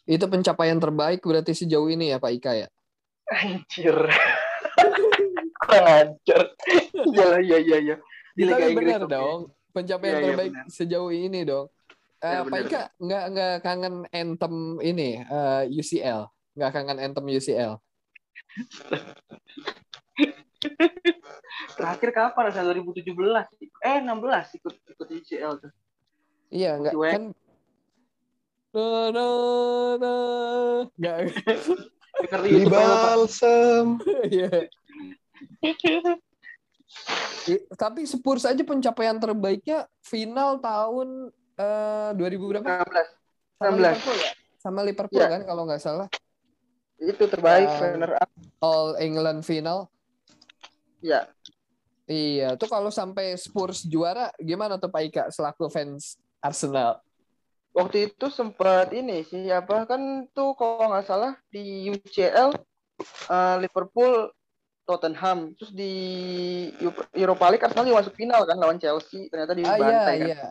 Speaker 1: Itu pencapaian terbaik berarti sejauh ini ya Pak Ika ya.
Speaker 3: Anjir. Kurang ajar. Iya lah, iya iya iya. Di Liga
Speaker 1: Tapi
Speaker 3: Inggris
Speaker 1: benar dong. Pencapaian
Speaker 3: Iya, iya,
Speaker 1: terbaik
Speaker 3: benar.
Speaker 1: sejauh ini dong. Eh,
Speaker 3: Benar,
Speaker 1: Pak. Ika nggak nggak kangen anthem ini eh, UCL, nggak kangen anthem UCL.
Speaker 3: Terakhir kapan? Rasanya 2017. Eh 16 ikut ikut UCL tuh.
Speaker 1: Iya nggak
Speaker 3: Cuek.
Speaker 1: kan. Na, na, na. Nggak.
Speaker 3: Di
Speaker 2: balsam.
Speaker 1: Iya. Tapi Spurs aja pencapaian terbaiknya final tahun eh 2000 berapa?
Speaker 3: 16.
Speaker 1: Sama
Speaker 3: 16.
Speaker 1: Liverpool ya? Sama Liverpool
Speaker 3: Iya.
Speaker 1: kan kalau nggak salah.
Speaker 3: Itu terbaik
Speaker 1: Ah.
Speaker 3: runner up.
Speaker 1: All England final.
Speaker 3: Ya.
Speaker 1: Iya, tuh kalau sampai Spurs juara gimana tuh Pak Ika selaku fans Arsenal?
Speaker 3: Waktu itu sempat ini sih apa kan tuh kalau nggak salah di UCL eh, Liverpool Tottenham terus di Europa League Arsenal juga masuk final kan lawan Chelsea ternyata
Speaker 1: Ah iya,
Speaker 3: kan.
Speaker 1: iya.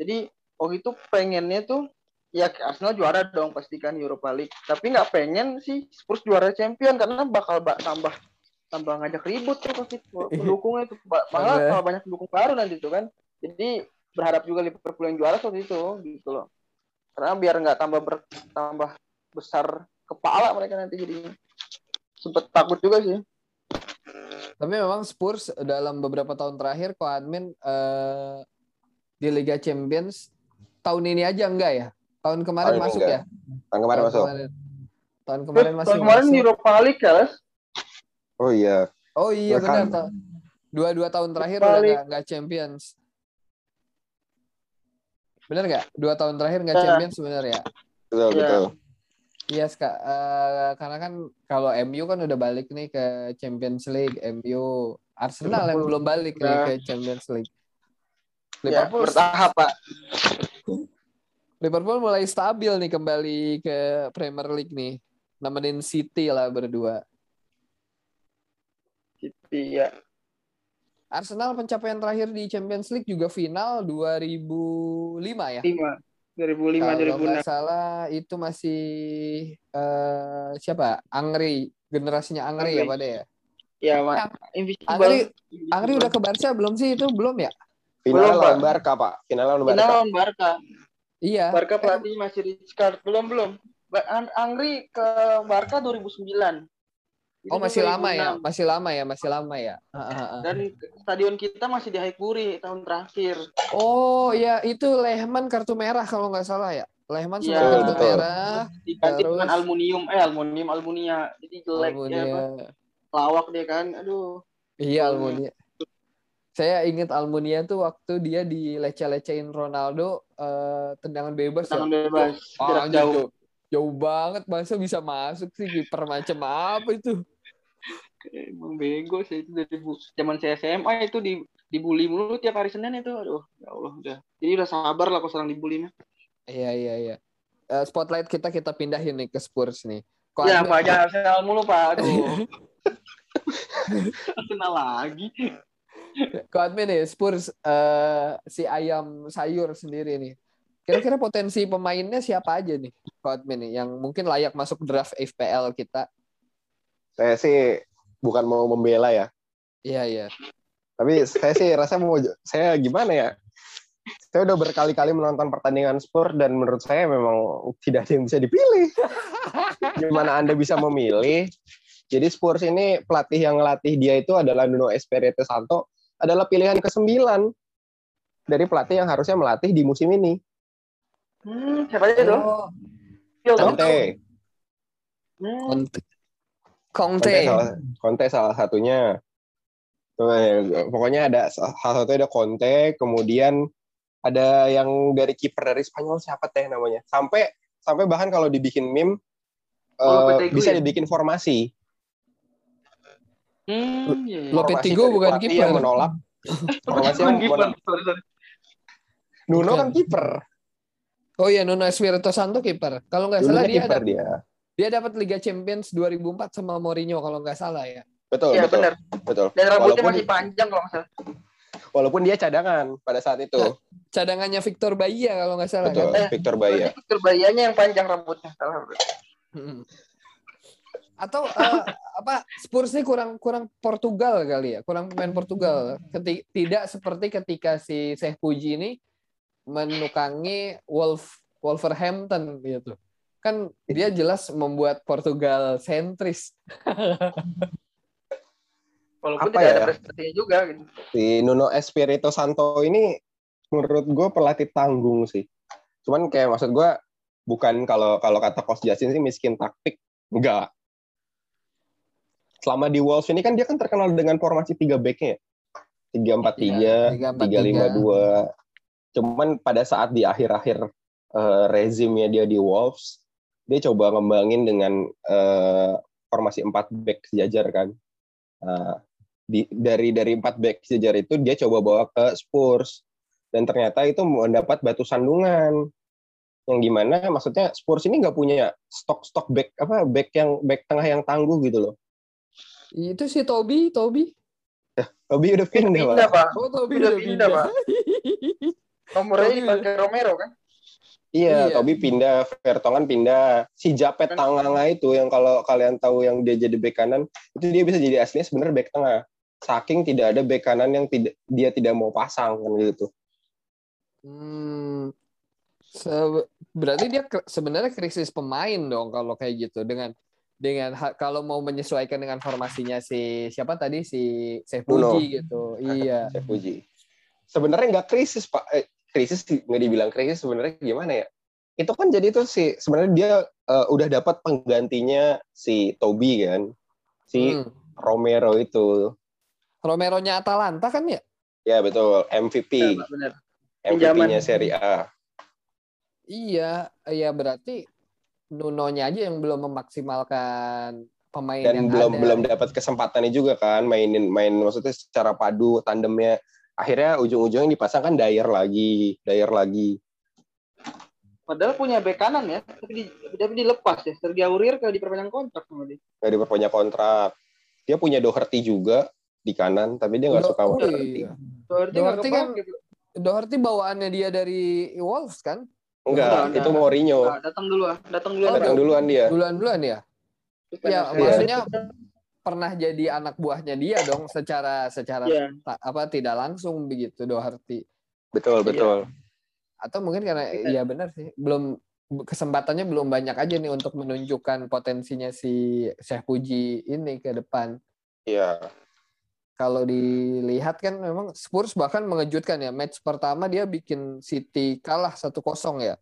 Speaker 3: Jadi waktu itu pengennya tuh ya Arsenal juara dong pastikan Europa League. Tapi nggak pengen sih Spurs juara champion karena bakal ba- tambah tambah ngajak ribut tuh pasti pendukungnya itu malah
Speaker 1: Iya.
Speaker 3: kalau banyak pendukung baru nanti tuh kan. Jadi berharap juga Liverpool yang juara waktu itu gitu loh. Karena biar nggak tambah ber- tambah besar kepala mereka nanti jadi sempet takut juga sih.
Speaker 1: Tapi memang Spurs dalam beberapa tahun terakhir kok admin eh, di Liga Champions tahun ini aja enggak ya? Tahun kemarin masuk
Speaker 2: enggak.
Speaker 1: ya?
Speaker 2: Tahun kemarin
Speaker 1: tahun
Speaker 2: masuk.
Speaker 1: Kemarin. Tahun kemarin masih
Speaker 3: Tahun kemarin
Speaker 1: masuk.
Speaker 3: di Europa League ya, Les?
Speaker 2: Oh iya.
Speaker 1: Oh iya benar. Dua-dua tahun terakhir
Speaker 3: Europa
Speaker 1: udah nggak Champions. Benar nggak? Dua tahun terakhir nggak
Speaker 3: Ya.
Speaker 1: Champions benar ya?
Speaker 2: Betul
Speaker 3: Iya.
Speaker 2: betul.
Speaker 1: Iya, Kak. Eh, karena kan kalau MU kan udah balik nih ke Champions League, MU Arsenal yang belum balik nih
Speaker 3: udah-
Speaker 1: ke Champions League.
Speaker 3: Ya,
Speaker 1: Liverpool
Speaker 3: bertahap, Pak.
Speaker 1: Liverpool mulai stabil nih kembali ke Premier League nih. Nemenin City lah berdua.
Speaker 3: Iya.
Speaker 1: Arsenal pencapaian terakhir di Champions League juga final 2005 ya.
Speaker 3: 5. 2005
Speaker 1: Kalau nggak
Speaker 3: 2006.
Speaker 1: salah itu masih eh, siapa? Angri, generasinya Angri, ya pada ya.
Speaker 3: Ya, Mak.
Speaker 1: Angri. Angri udah ke Barca belum sih itu? Belum ya?
Speaker 3: Belum,
Speaker 2: lawan
Speaker 3: Pak.
Speaker 2: Barca, Pak. Finalnya lawan
Speaker 3: Final
Speaker 2: Barca.
Speaker 3: lawan Barca.
Speaker 1: Iya.
Speaker 3: Barca pelatih masih Rijkaard. Belum, belum. Angri ke Barca 2009.
Speaker 1: Oh masih lama ya,
Speaker 3: 2006.
Speaker 1: masih lama ya, masih lama ya.
Speaker 3: Dan stadion kita masih di Haikuri tahun terakhir.
Speaker 1: Oh ya itu Lehman kartu merah kalau nggak salah ya. Lehman sempat kartu merah.
Speaker 3: Diganti
Speaker 1: Terus?
Speaker 3: dengan aluminium, eh aluminium almunia. Jadi jelek
Speaker 1: Almunia.
Speaker 3: ya, lawak dia kan. Aduh.
Speaker 1: Iya. Almunia. Saya ingat Almunia tuh waktu dia dileceh-lecehin Ronaldo eh, tendangan bebas ya.
Speaker 3: Tangan bebas,
Speaker 1: Ah,
Speaker 3: jarak
Speaker 1: anjir,
Speaker 3: jauh.
Speaker 1: jauh. Jauh banget masa bisa masuk sih kiper macam apa itu?
Speaker 3: Emang bego sih itu dari zaman saya SMA itu di dibully mulu tiap hari Senin itu. Aduh, ya Allah udah. Jadi udah sabar lah kalau sekarang dibully mah.
Speaker 1: Iya iya iya. Eh, spotlight kita kita pindahin nih ke Spurs nih. Kok
Speaker 3: Ya, Pak, jangan Arsenal mulu, Pak. Aduh. Arsenal lagi.
Speaker 1: Kok admin nih Spurs eh, si ayam sayur sendiri nih. Kira-kira potensi pemainnya siapa aja nih, Admin nih, yang mungkin layak masuk draft FPL kita?
Speaker 2: Saya sih bukan mau membela ya,
Speaker 1: Iya, iya.
Speaker 2: tapi saya sih rasa mau saya gimana ya? Saya udah berkali-kali menonton pertandingan Spurs dan menurut saya memang tidak ada yang bisa dipilih. Gimana Anda bisa memilih? Jadi Spurs ini pelatih yang ngelatih dia itu adalah Nuno Espirito Santo adalah pilihan ke-9 dari pelatih yang harusnya melatih di musim ini.
Speaker 3: Hmm, siapa aja tuh?
Speaker 1: Oh?
Speaker 2: Conte.
Speaker 3: Hmm,
Speaker 1: Conte.
Speaker 2: Conte
Speaker 1: Conte.
Speaker 2: salah, Conte salah satunya. Eh, pokoknya ada salah satu ada Conte, kemudian ada yang dari kiper dari Spanyol siapa teh namanya. Sampai sampai bahkan kalau dibikin meme
Speaker 3: Oh, Lopetegui
Speaker 2: bisa
Speaker 3: ya?
Speaker 2: dibikin formasi.
Speaker 3: Hmm, iya, iya.
Speaker 2: Dari
Speaker 1: bukan kiper.
Speaker 2: yang menolak. Formasi yang. Nuno kan kiper.
Speaker 1: Oh iya, Nuno Espirito Santo kiper. Kalau nggak salah dia
Speaker 2: kiper
Speaker 1: ada,
Speaker 2: dia.
Speaker 1: dia dapat Liga Champions 2004 sama Mourinho kalau nggak salah ya.
Speaker 2: Betul,
Speaker 3: Iya,
Speaker 2: betul.
Speaker 3: benar.
Speaker 2: Betul.
Speaker 3: Dan rambutnya
Speaker 2: Walaupun-
Speaker 3: masih panjang kalau nggak salah.
Speaker 2: Walaupun dia cadangan pada saat itu.
Speaker 1: Nah, Cadangannya Victor Bahia kalau nggak salah
Speaker 2: Betul,
Speaker 1: kan.
Speaker 3: Eh,
Speaker 2: Victor Bahia.
Speaker 3: Berarti Victor Bahianya yang panjang rambutnya. Salah.
Speaker 1: Hmm. Atau eh, apa Spurs ini kurang kurang Portugal kali ya, kurang pemain Portugal. Keti- tidak seperti ketika si Syekh Puji ini menukangi Wolf Wolverhampton gitu. Kan dia jelas membuat Portugal sentris.
Speaker 3: Walaupun
Speaker 2: Apa
Speaker 3: tidak ada
Speaker 2: ya?
Speaker 3: prestasinya juga gitu.
Speaker 2: si Nuno Espirito Santo ini menurut gue pelatih tanggung sih. Cuman kayak maksud gue bukan kalau kalau kata Coach Justin sih miskin taktik, enggak. Selama di Wolves ini kan dia kan terkenal dengan formasi tiga backnya ya. Tiga empat tiga,
Speaker 1: Tiga,
Speaker 2: lima dua. Cuman pada saat di akhir-akhir eh, rezimnya dia di Wolves, dia coba ngembangin dengan eh, formasi empat back sejajar kan. Nah, di, dari dari empat back sejajar itu dia coba bawa ke Spurs dan ternyata itu mendapat batu sandungan yang gimana maksudnya Spurs ini nggak punya stok-stok back apa back yang back tengah yang tangguh gitu loh.
Speaker 1: Itu si Toby, Toby.
Speaker 2: Toby udah pindah,
Speaker 3: Pindah,
Speaker 2: Pak.
Speaker 3: Pak.
Speaker 1: Oh, Toby
Speaker 3: Udah
Speaker 1: udah
Speaker 3: pindah,
Speaker 1: pindah.
Speaker 3: Pak. Nomornya dipakai Romero kan?
Speaker 2: Iya,
Speaker 1: Iya.
Speaker 2: Toby pindah, Vertonghen pindah. Si Japet
Speaker 3: Kan-
Speaker 2: Tanganga itu yang kalau kalian tahu yang dia jadi bek kanan, itu dia bisa jadi aslinya sebenarnya bek tengah. Saking tidak ada bek kanan yang tidak dia tidak mau pasang kan gitu.
Speaker 1: Hmm, se- berarti dia ke- sebenarnya krisis pemain dong kalau kayak gitu dengan dengan kalau mau menyesuaikan dengan formasinya si siapa tadi si. Puji gitu. Iya.
Speaker 2: Saya puji. Sebenarnya nggak krisis pak, eh, krisis sih, nggak dibilang krisis sebenarnya gimana ya? Itu kan jadi tuh si sebenarnya dia eh, udah dapat penggantinya si Toby kan, si
Speaker 1: Hmm.
Speaker 2: Romero itu.
Speaker 1: Romero-nya Atalanta kan ya?
Speaker 2: Ya betul, MVP,
Speaker 3: benar.
Speaker 2: MVP-nya. Serie A.
Speaker 1: Iya, iya berarti Nuno-nya aja yang belum memaksimalkan pemain
Speaker 2: dan
Speaker 1: yang
Speaker 2: belum
Speaker 1: ada.
Speaker 2: belum dapat kesempatannya juga kan mainin main maksudnya secara padu tandemnya akhirnya ujung-ujungnya dipasangkan Dyer lagi Dyer lagi
Speaker 3: Padahal punya bek kanan ya, tapi, di, tapi dilepas ya. Sergio Aurier kalau diperpanjang kontrak sama dia.
Speaker 2: nggak diperpanjang kontrak dia punya Doherty juga di kanan tapi dia nggak suka sama
Speaker 1: oh,
Speaker 2: Doherty
Speaker 1: iya.
Speaker 3: Doherty
Speaker 1: Doherty kan-
Speaker 3: gitu.
Speaker 1: Doherty bawaannya dia dari Wolves kan?
Speaker 2: Enggak
Speaker 3: Udah,
Speaker 2: itu
Speaker 3: udah.
Speaker 2: Mourinho
Speaker 3: Nah, datang dulu ah, datang dulu.
Speaker 1: Oh,
Speaker 2: datang duluan dia
Speaker 1: Duluan-duluan ya?
Speaker 3: Terus
Speaker 1: Ya,
Speaker 3: pengen-
Speaker 1: maksudnya pernah jadi anak buahnya dia dong secara secara ta- apa tidak langsung begitu Doherty.
Speaker 2: betul
Speaker 3: Iya.
Speaker 2: betul
Speaker 1: Atau mungkin karena
Speaker 3: Iya.
Speaker 1: iya benar sih, belum kesempatannya belum banyak aja nih untuk menunjukkan potensinya si Syekh Puji ini ke depan.
Speaker 2: Iya
Speaker 1: Kalau dilihat kan memang Spurs bahkan mengejutkan ya. Match pertama dia bikin City kalah 1-0 ya.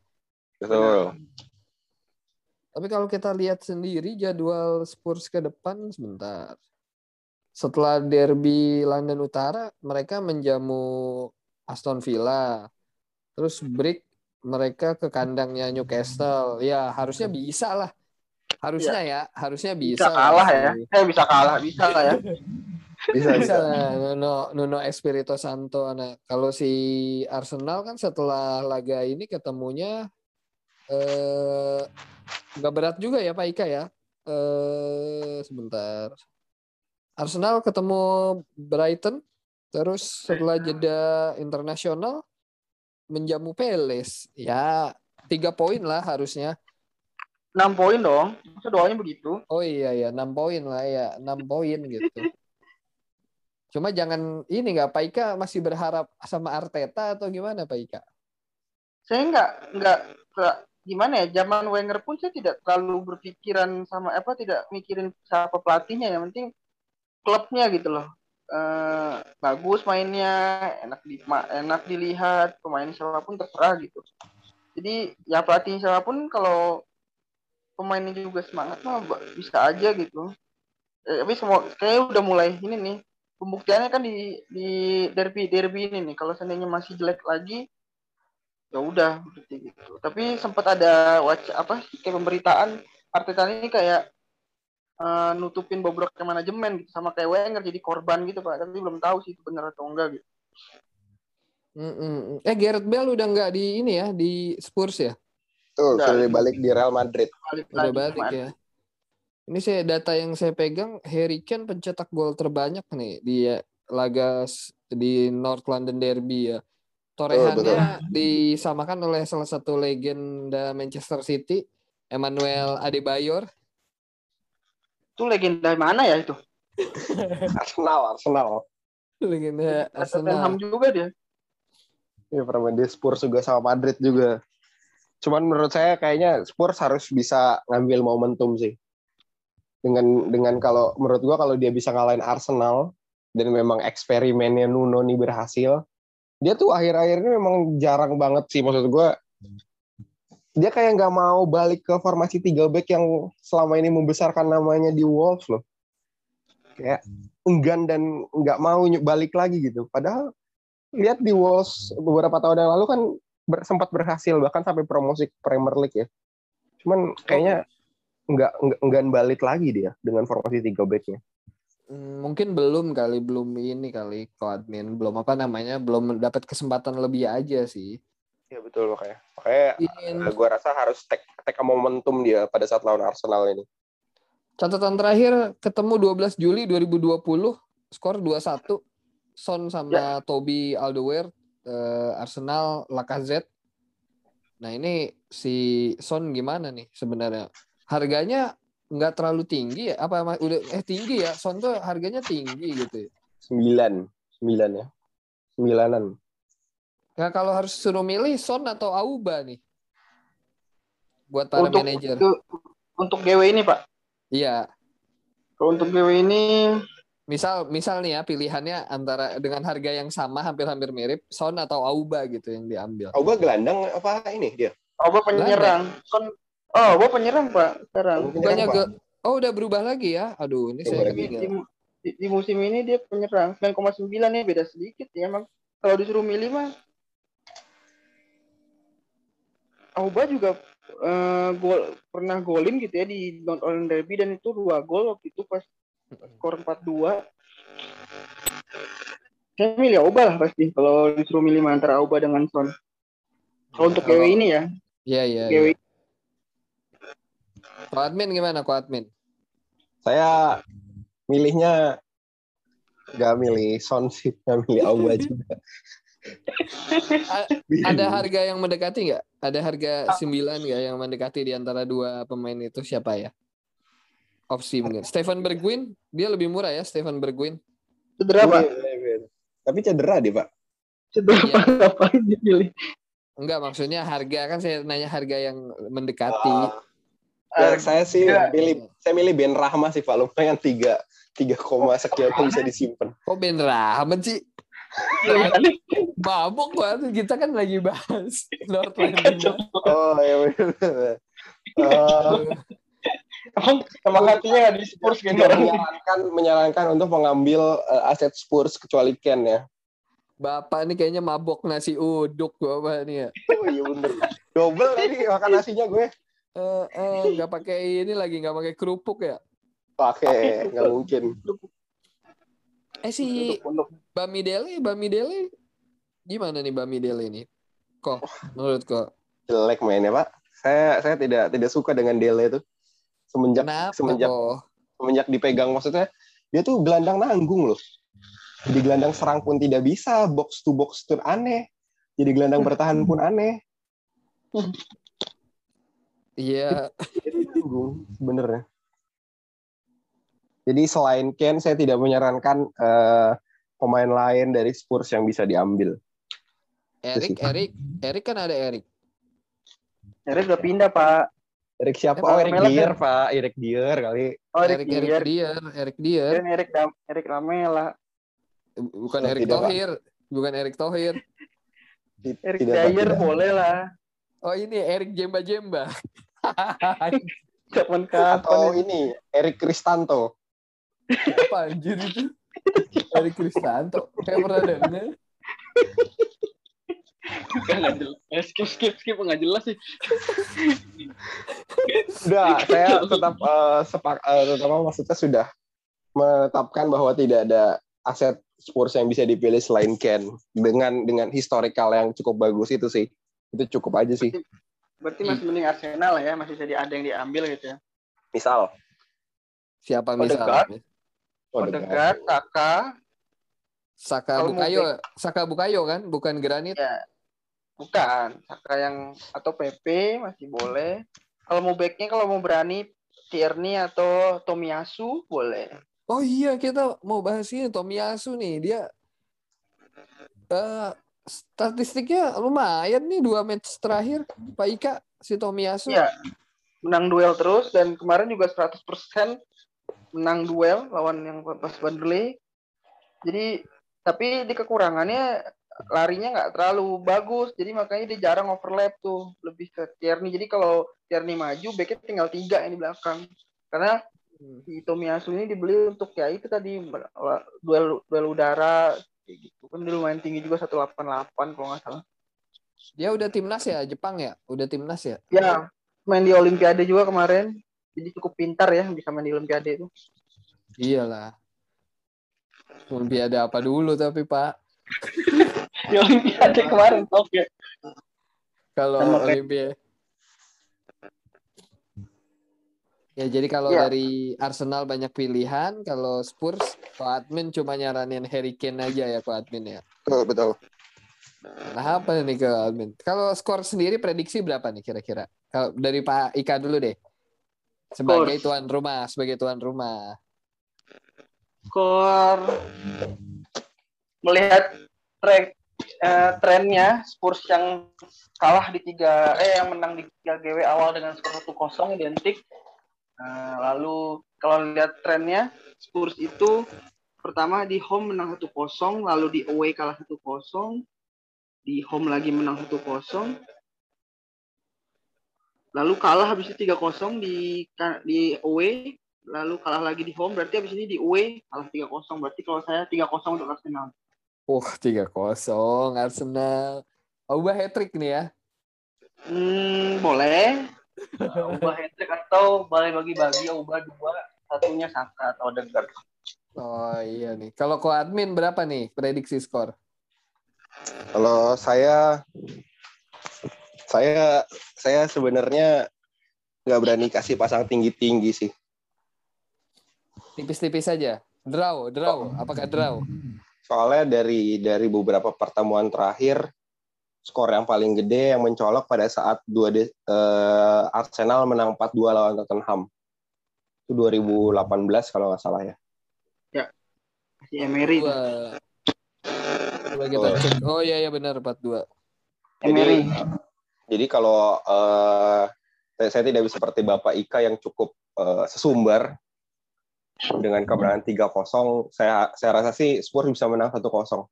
Speaker 2: betul
Speaker 1: Tapi kalau kita lihat sendiri jadwal Spurs ke depan sebentar. Setelah derby London Utara, mereka menjamu Aston Villa. Terus break mereka ke kandangnya Newcastle. Ya, harusnya bisa lah. Harusnya ya, harusnya bisa.
Speaker 3: bisa kalah
Speaker 1: lah
Speaker 3: ya. Eh bisa kalah, bisa lah ya.
Speaker 2: bisa
Speaker 1: Bisa lah, Nuno, Nuno Espirito Santo. Nah, kalau si Arsenal kan setelah laga ini ketemunya eh nggak berat juga ya Pak Ika ya. Eh sebentar. Arsenal ketemu Brighton, terus setelah jeda internasional menjamu Peles. Ya tiga poin lah harusnya.
Speaker 3: 6 poin dong. Masa doanya begitu?
Speaker 1: Oh iya ya, 6 poin lah ya, 6 poin gitu. Cuma jangan ini nggak Pak Ika masih berharap sama Arteta atau gimana Pak Ika?
Speaker 3: Saya nggak nggak gimana ya? Zaman Wenger pun saya tidak terlalu berpikiran sama apa tidak mikirin siapa pelatihnya. Yang penting klubnya gitu loh. Eh, bagus mainnya, enak di enak dilihat, pemain siapa pun terserah gitu. Jadi ya pelatih siapa pun kalau pemainnya juga semangat mah bisa aja gitu. Eh, tapi semua kayaknya udah mulai ini nih pembuktiannya kan di di derby derby ini nih. Kalau seandainya masih jelek lagi, ya udah berarti gitu. Tapi sempat ada watch apa kayak pemberitaan Arteta ini kayak eh, nutupin bobroknya manajemen gitu sama kayak Wenger jadi korban gitu pak. Tapi belum tahu sih itu benar atau enggak gitu.
Speaker 1: Mm-mm. Eh Gareth Bale udah nggak di ini ya di Spurs ya?
Speaker 2: Tuh,
Speaker 3: Udah.
Speaker 2: sudah balik di Real Madrid.
Speaker 3: Balik
Speaker 1: Udah balik ya. Ini saya data yang saya pegang Harry Kane pencetak gol terbanyak nih di laga di North London Derby ya. Torehannya disamakan oleh salah satu legenda Manchester City, Emmanuel Adebayor.
Speaker 3: Itu legenda mana ya itu?
Speaker 2: Arsenal, Arsenal.
Speaker 1: Legenda
Speaker 3: Tottenham
Speaker 1: Arsenal.
Speaker 3: juga dia.
Speaker 2: Iya pernah di Spurs juga sama Madrid juga. Cuman menurut saya kayaknya Spurs harus bisa ngambil momentum sih. Dengan dengan kalau menurut gua kalau dia bisa ngalahin Arsenal dan memang eksperimennya Nuno nih berhasil, dia tuh akhir-akhir ini memang jarang banget sih maksud gua. Dia kayak nggak mau balik ke formasi tiga back yang selama ini membesarkan namanya di Wolves loh. Kayak enggan dan nggak mau balik lagi gitu. Padahal lihat di Wolves beberapa tahun yang lalu kan sempat berhasil bahkan sampai promosi ke Premier League ya. Cuman kayaknya nggak nggak balik lagi dia dengan formasi tiga backnya.
Speaker 1: Hmm, Mungkin belum kali, belum ini kali admin, belum apa namanya, belum dapat kesempatan lebih aja sih.
Speaker 2: Iya betul makanya. Makanya
Speaker 1: In-
Speaker 2: gue rasa harus take take a momentum dia pada saat lawan Arsenal ini.
Speaker 1: Catatan terakhir ketemu 12 Juli 2020, skor 2-1. Son sama Toby Alderweireld, eh, Arsenal Lacazette. Nah, ini si Son gimana nih sebenarnya? Harganya nggak terlalu tinggi ya? Apa emang udah eh tinggi ya? Son tuh harganya tinggi gitu ya.
Speaker 2: Sembilan, sembilan ya, sembilanan.
Speaker 1: Nah, kalau harus suruh milih Son atau Auba nih? Buat para
Speaker 3: Untuk
Speaker 1: manajer.
Speaker 3: untuk, untuk GW ini pak.
Speaker 1: Iya.
Speaker 3: Kalau untuk GW ini
Speaker 1: Misal misal nih ya pilihannya antara dengan harga yang sama hampir-hampir mirip Son atau Auba gitu yang diambil.
Speaker 2: Auba gelandang apa ini dia?
Speaker 3: Gua penyerang. Kan Oh, gua penyerang, Pak, sekarang.
Speaker 1: Bukannya ke Oh, udah berubah lagi ya? Aduh, ini
Speaker 2: Berubah
Speaker 1: saya.
Speaker 3: Di,
Speaker 1: ketinggalan.
Speaker 3: di, di musim ini dia penyerang 9,9 nih beda sedikit ya emang. Kalau disuruh milih mah Auba juga eh, gol pernah golin gitu ya di North London Derby dan itu dua gol waktu itu pas skor 4-2. Saya milih Auba lah pasti kalau disuruh milih antara Auba dengan Son. Kalau untuk
Speaker 1: Kalau-
Speaker 3: GW ini ya,
Speaker 1: Iya, iya.
Speaker 3: GW
Speaker 1: iya. Ko admin gimana, Ko admin?
Speaker 2: Saya milihnya nggak milih Son sih, nggak milih Auba juga.
Speaker 1: Ada harga yang mendekati nggak? Ada harga 9 nggak yang mendekati di antara dua pemain itu siapa ya? Opsi mungkin. Stephen Bergwijn, dia lebih murah ya, Stephen Bergwijn.
Speaker 3: cedera Pak.
Speaker 2: Iya, iya, iya. Tapi cedera dia pak.
Speaker 3: Cedera. Pak, ngapain dipilih?
Speaker 1: Enggak, maksudnya harga kan saya nanya harga yang mendekati.
Speaker 2: Ah, ya, saya sih
Speaker 3: enggak.
Speaker 2: milih saya milih Ben Rahma sih pak lumayan tiga tiga koma sekian tuh bisa disimpan.
Speaker 1: Kok Ben Rahmat sih? Mabok banget kita kan lagi bahas North London.
Speaker 2: Oh ya benar. Eh,
Speaker 3: Emang emang hatinya nggak di Spurs gitu
Speaker 2: menyarankan menyarankan untuk mengambil eh, aset Spurs kecuali Ken ya.
Speaker 1: Bapak ini kayaknya mabok nasi uduk bapak nih ya.
Speaker 2: Oh iya bener. Double tadi makan nasinya gue.
Speaker 1: Eh, eh, nggak pakai ini lagi nggak pakai kerupuk ya?
Speaker 2: Pakai nggak mungkin.
Speaker 1: Eh si
Speaker 3: Untuk, untuk
Speaker 1: Bami Dele, Bami Dele gimana nih Bami Dele ini? Kok menurut kok?
Speaker 2: Jelek mainnya pak. Saya saya tidak tidak suka dengan Dele itu. Semenjak
Speaker 1: Kenapa
Speaker 2: semenjak
Speaker 1: kok?
Speaker 2: semenjak dipegang maksudnya dia tuh gelandang nanggung loh. Di gelandang serang pun tidak bisa, box to box tuh aneh. Jadi gelandang bertahan pun aneh.
Speaker 1: Iya,
Speaker 2: Bingung sebenarnya. Jadi selain Ken, saya tidak menyarankan eh, pemain lain dari Spurs yang bisa diambil.
Speaker 1: Erik, Erik, Erik kan ada Erik.
Speaker 3: Erik udah pindah pak.
Speaker 2: Erik siapa?
Speaker 1: Eh,
Speaker 2: Oh, Erik Dier, Pak. Erik Dier kali.
Speaker 3: Oh
Speaker 1: Erik,
Speaker 3: Erik
Speaker 1: Erik
Speaker 3: Dier.
Speaker 1: Dier, Erik Dier.
Speaker 3: Erik Erik Lamela.
Speaker 1: Bukan
Speaker 2: Oh,
Speaker 1: Erik. Thohir, bukan Erik Thohir.
Speaker 3: Erik
Speaker 2: tidak.
Speaker 3: boleh lah.
Speaker 1: Oh ini Erik Jemba Jemba.
Speaker 3: Kapan
Speaker 2: Atau
Speaker 3: kapan
Speaker 2: ini, Erik Kristanto.
Speaker 1: Apa anjir itu? Erik Kristanto. Kayak pernah dengar.
Speaker 4: Nggak jelas. Eh, skip skip skip nggak jelas sih.
Speaker 2: Sudah, saya tetap eh, sepak, eh, tetap apa, maksudnya sudah menetapkan bahwa tidak ada aset Spurs yang bisa dipilih selain Ken dengan dengan historical yang cukup bagus itu sih. Itu cukup aja sih.
Speaker 3: Berarti masih mending Arsenal lah ya, masih jadi ada yang diambil gitu ya.
Speaker 2: Misal,
Speaker 1: Siapa
Speaker 3: Odegaard.
Speaker 1: misalnya?
Speaker 3: Odegaard, Saka,
Speaker 1: Saka Bukayo, Saka Bukayo kan, bukan Granit.
Speaker 3: ya bukan Saka yang atau PP masih boleh. Kalau mau backnya kalau mau berani Tierney atau Tomiyasu boleh.
Speaker 1: Oh iya, kita mau bahas ini Tomiyasu nih. Dia eh statistiknya lumayan nih dua match terakhir Pak Ika si Tomiyasu.
Speaker 3: Iya. Menang duel terus dan kemarin juga 100% menang duel lawan yang pas Burnley. Jadi tapi di kekurangannya larinya nggak terlalu bagus. Jadi makanya dia jarang overlap tuh, lebih ke Tierney. Jadi kalau Tierney maju, backnya tinggal tiga yang di belakang. Karena si Tomiyasu ini dibeli untuk ya itu tadi duel duel udara kayak gitu kan dia lumayan tinggi juga 188 kalau nggak salah.
Speaker 1: Dia udah timnas ya Jepang ya? Udah timnas ya?
Speaker 3: Ya, main di Olimpiade juga kemarin. Jadi cukup pintar ya bisa main di Olimpiade itu.
Speaker 1: Iyalah. Olimpiade apa dulu tapi Pak?
Speaker 4: Di Olimpiade kemarin oke.
Speaker 1: Kalau Olimpiade. Ya jadi kalau
Speaker 3: Iya.
Speaker 1: dari Arsenal banyak pilihan, kalau Spurs Pak Admin cuma nyaranin Harry Kane aja ya Pak Admin ya.
Speaker 2: betul, betul.
Speaker 1: Nah apa nih ke Admin? Kalau skor sendiri prediksi berapa nih kira-kira? Kalau dari Pak Ika dulu deh. Sebagai
Speaker 3: Skor.
Speaker 1: tuan rumah, sebagai tuan rumah.
Speaker 3: Skor melihat trek eh, trennya Spurs yang kalah di tiga eh yang menang di tiga GW awal dengan skor 1-0 identik. Nah, lalu kalau lihat trennya Spurs itu pertama di home menang 1-0, lalu di away kalah 1-0, di home lagi menang 1-0. Lalu kalah habis itu 3-0 di di away, lalu kalah lagi di home, berarti habis ini di away kalah 3-0. Berarti kalau saya 3-0 untuk Arsenal.
Speaker 1: Wah, 3-0 Arsenal. Ubah hat-trick nih ya.
Speaker 3: Hmm, boleh. Uh, ubah hat-trick atau boleh bagi-bagi ubah dua, satunya Saka atau Odegaard.
Speaker 1: Oh iya nih. Kalau ko admin berapa nih prediksi skor?
Speaker 2: Kalau saya saya saya sebenarnya nggak berani kasih pasang tinggi-tinggi sih.
Speaker 1: Tipis-tipis saja. Draw, draw. Apakah draw?
Speaker 2: Soalnya dari dari beberapa pertemuan terakhir skor yang paling gede yang mencolok pada saat dua de, eh, Arsenal menang 4-2 lawan Tottenham. Itu 2018 kalau nggak salah ya.
Speaker 3: Si Emery.
Speaker 1: Coba kita
Speaker 2: Oh.
Speaker 1: cek. Oh iya iya benar 4-2.
Speaker 3: Emery.
Speaker 2: Jadi kalau eh, saya tidak bisa seperti Bapak Ika yang cukup eh, sesumbar dengan kemenangan 3-0, saya saya rasa sih Spurs bisa menang 1-0.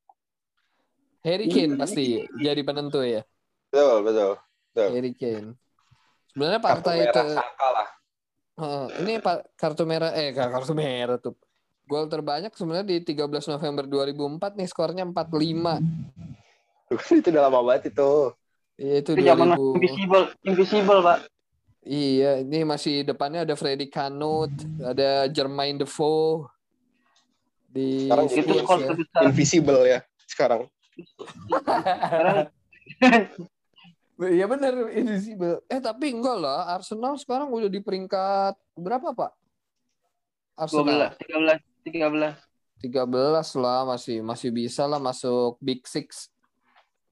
Speaker 1: Harry Kane pasti jadi penentu ya.
Speaker 2: Betul, betul.
Speaker 1: Harry Kane. Sebenarnya
Speaker 2: Kartu
Speaker 1: partai
Speaker 2: merah
Speaker 1: ke
Speaker 2: Saka lah.
Speaker 1: Heeh, ini pak kartu merah eh kartu merah tuh. Gol terbanyak sebenarnya di 13 November 2004 nih skornya 45.
Speaker 2: itu udah lama banget itu.
Speaker 1: Iya itu
Speaker 3: Itu zaman
Speaker 1: 2000.
Speaker 3: invisible, invisible, Pak.
Speaker 1: Iya, ini masih depannya ada Freddy Kanut, ada Jermaine Defoe di
Speaker 2: Sekarang
Speaker 3: Itu skor
Speaker 1: ya.
Speaker 3: terbesar.
Speaker 2: Invisible ya sekarang.
Speaker 1: Iya benar invisible. Eh tapi enggak lah, Arsenal sekarang udah di peringkat berapa, Pak? Arsenal
Speaker 3: 12, 13, 13.
Speaker 1: 13 lah masih masih bisa lah masuk Big Six.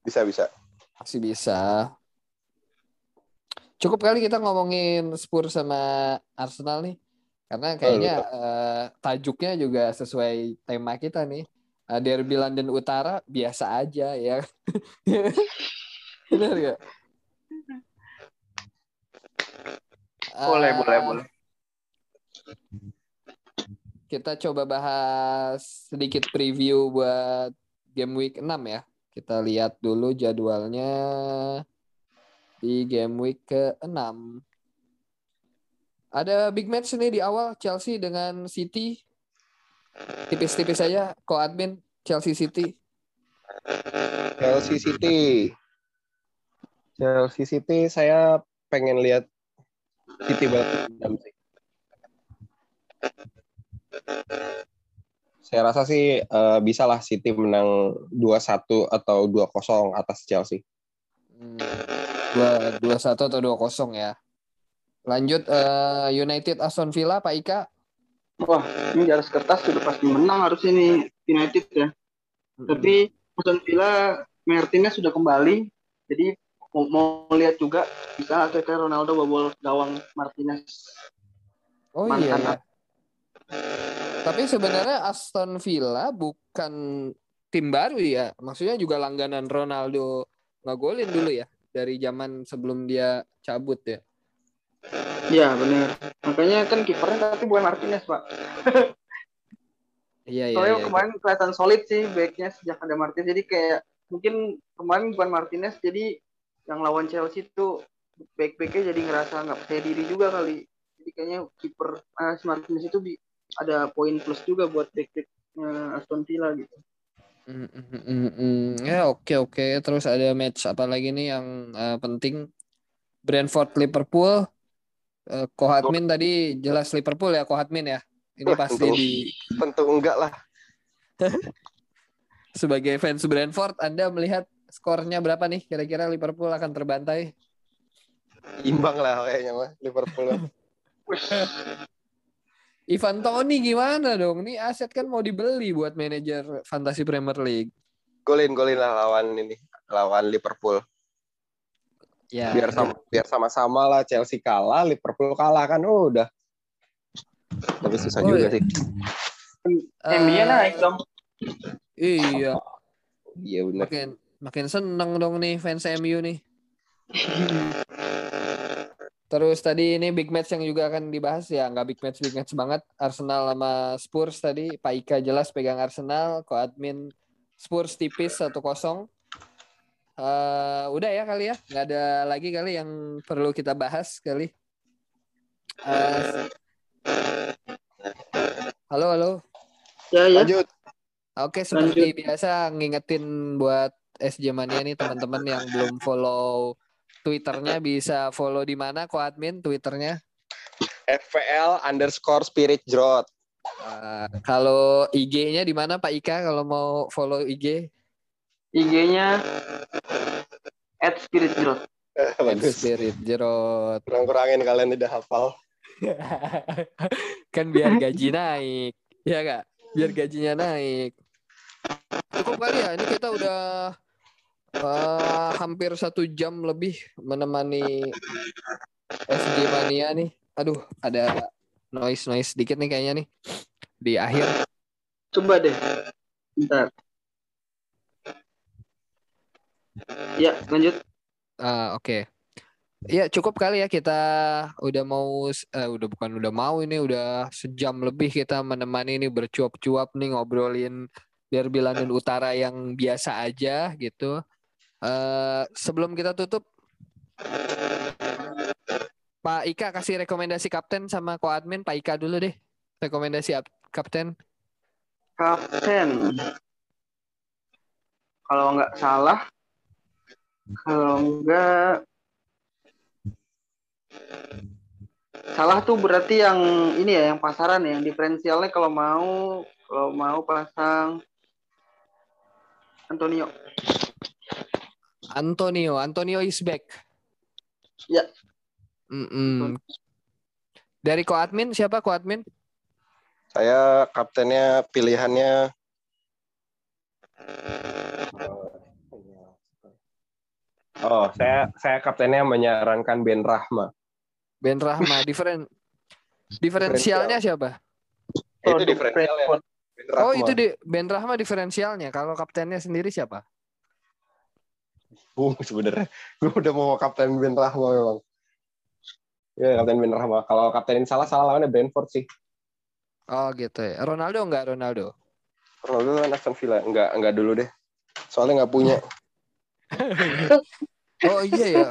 Speaker 2: Bisa bisa.
Speaker 1: Masih bisa. Cukup kali kita ngomongin Spurs sama Arsenal nih. Karena kayaknya eh, tajuknya juga sesuai tema kita nih. Eh, Derby London Utara biasa aja ya. Benar gak?
Speaker 3: Boleh,
Speaker 1: Eh,
Speaker 3: boleh, boleh.
Speaker 1: Kita coba bahas sedikit preview buat game week 6 ya. Kita lihat dulu jadwalnya di game week ke-6. Ada big match nih di awal Chelsea dengan City. Tipis-tipis saja ko admin Chelsea City.
Speaker 2: Chelsea City. Chelsea City saya pengen lihat City banget sih. Saya rasa sih eh, bisa lah City menang 2-1 atau 2-0 atas Chelsea.
Speaker 1: Hmm, Dua dua satu atau dua kosong ya. Lanjut eh, United Aston Villa Pak Ika.
Speaker 3: Wah, ini di atas kertas sudah pasti menang harus ini United ya. Tapi Aston Villa Martinez sudah kembali. Jadi mau, mau lihat juga bisa akhirnya Ronaldo bobol gawang Martinez.
Speaker 1: Oh
Speaker 3: Mantan
Speaker 1: iya ya. Tapi sebenarnya Aston Villa bukan tim baru ya. Maksudnya juga langganan Ronaldo ngagolin dulu ya dari zaman sebelum dia cabut ya.
Speaker 3: Ya benar. Makanya kan kipernya tapi bukan Martinez pak.
Speaker 1: Iya iya.
Speaker 3: Soalnya
Speaker 1: iya.
Speaker 3: kemarin kelihatan solid sih backnya sejak ada Martinez. Jadi kayak mungkin kemarin bukan Martinez jadi yang lawan Chelsea itu back-backnya jadi ngerasa nggak percaya diri juga kali. Jadi kayaknya kiper eh, si Martinez itu bi- ada poin plus juga buat back-back eh, Aston Villa gitu.
Speaker 1: Mm, mm, mm, mm, mm. Ya oke oke. Terus ada match apa lagi nih yang eh, penting? Brentford Liverpool. Eh, Kohatmin tadi jelas Liverpool ya Kohatmin ya. Ini
Speaker 2: Wah,
Speaker 1: pasti
Speaker 2: tentu.
Speaker 1: di
Speaker 2: Tentu enggak lah.
Speaker 1: sebagai fans Brentford Anda melihat skornya berapa nih? Kira-kira Liverpool akan terbantai?
Speaker 2: Imbang lah kayaknya mah Liverpool.
Speaker 1: Ivan Toni gimana dong? Nih aset kan mau dibeli buat manajer Fantasy Premier League.
Speaker 2: golin golin lah lawan ini lawan Liverpool.
Speaker 1: Ya.
Speaker 2: Biar sama biar sama-sama lah Chelsea kalah, Liverpool kalah kan oh, udah. Tapi susah
Speaker 1: Oh,
Speaker 2: juga
Speaker 1: iya.
Speaker 2: sih.
Speaker 1: Eh,
Speaker 3: MU-nya naik dong.
Speaker 1: Iya,
Speaker 2: Iya benar.
Speaker 1: makin makin seneng dong nih fans MU nih. Terus tadi ini big match yang juga akan dibahas ya, nggak big match big match banget. Arsenal sama Spurs tadi, Pak Ika jelas pegang Arsenal, ko admin Spurs tipis 1-0. Eh, udah ya kali ya, nggak ada lagi kali yang perlu kita bahas kali. Eh, halo halo.
Speaker 3: Ya ya.
Speaker 2: Lanjut.
Speaker 1: Oke, seperti biasa ngingetin buat SJ Mania nih teman-teman yang belum follow Twitternya bisa follow di mana ko admin Twitternya.
Speaker 2: FPL underscore spirit jrot.
Speaker 1: Eh, kalau IG-nya di mana Pak Ika kalau mau follow IG?
Speaker 3: IG-nya at Spirit Growth.
Speaker 2: Bagus.
Speaker 1: Spirit Jerot.
Speaker 2: Kurang-kurangin kalian tidak hafal.
Speaker 1: kan biar gaji naik, ya kak? Biar gajinya naik. Cukup kali ya, ini kita udah eh, hampir satu jam lebih menemani SG Mania nih. Aduh, ada noise noise sedikit nih kayaknya nih di akhir.
Speaker 3: Coba deh. Bentar. Ya, lanjut.
Speaker 1: Ah, oke. Ya cukup kali ya kita udah mau eh, udah bukan udah mau ini udah sejam lebih kita menemani ini bercuap-cuap nih ngobrolin Derby London Utara yang biasa aja gitu. Eh sebelum kita tutup Pak Ika kasih rekomendasi kapten sama ko admin Pak Ika dulu deh. Rekomendasi ap- kapten.
Speaker 3: Kapten. Kalau nggak salah, kalau nggak salah tuh berarti yang ini ya, yang pasaran ya, yang diferensialnya kalau mau kalau mau pasang Antonio.
Speaker 1: Antonio, Antonio is back.
Speaker 3: Ya.
Speaker 1: Mm-mm. Dari ko admin siapa ko admin?
Speaker 2: Saya kaptennya pilihannya Oh, saya saya kaptennya menyarankan Ben Rahma.
Speaker 1: Ben Rahma diferen diferensialnya siapa?
Speaker 2: Itu. Ben Rahma.
Speaker 1: Oh itu di Ben Rahma diferensialnya. Kalau kaptennya sendiri siapa?
Speaker 2: Bung sebenarnya. Gue udah mau kapten Ben Rahma memang. Ya, kapten Ben Rahma. Kalau kaptenin salah, salah lawannya Brentford sih.
Speaker 1: Oh gitu ya. Ronaldo enggak Ronaldo?
Speaker 2: Ronaldo kan Aston Villa. Enggak, enggak dulu deh. Soalnya nggak punya.
Speaker 1: Oh iya ya.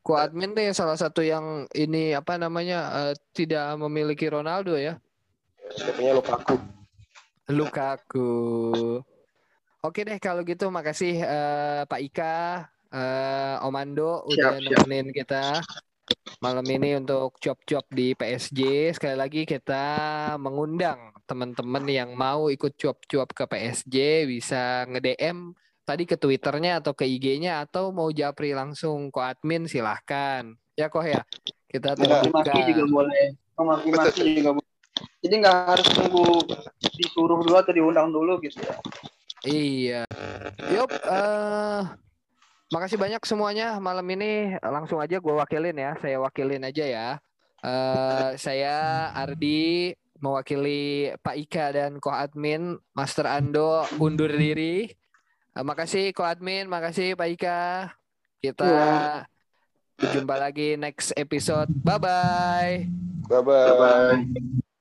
Speaker 1: Ko admin nih salah satu yang ini apa namanya eh, tidak memiliki Ronaldo ya.
Speaker 2: Dia punya Lukaku.
Speaker 1: Lukaku. Oke deh kalau gitu makasih eh, Pak Ika, eh, Omando udah
Speaker 3: Siap, siap.
Speaker 1: nemenin kita malam ini untuk job-job di PSG. Sekali lagi kita mengundang teman-teman yang mau ikut job-job ke PSG bisa nge-DM tadi ke Twitternya atau ke IG-nya atau mau japri langsung ke admin silahkan. Ya kok ya. Kita
Speaker 2: Ya,
Speaker 1: terbuka.
Speaker 3: Maki juga boleh. Oh, maki-maki juga boleh. Jadi nggak harus tunggu disuruh dulu atau diundang dulu gitu ya.
Speaker 1: Iya. Yup, eh makasih banyak semuanya malam ini. Langsung aja gue wakilin ya. Saya wakilin aja ya. eh saya Ardi mewakili Pak Ika dan Ko Admin, Master Ando undur diri. Eh, makasih Ko Admin, makasih Pak Ika. Kita
Speaker 3: Iya.
Speaker 1: jumpa lagi next episode. Bye bye.
Speaker 2: Bye-bye.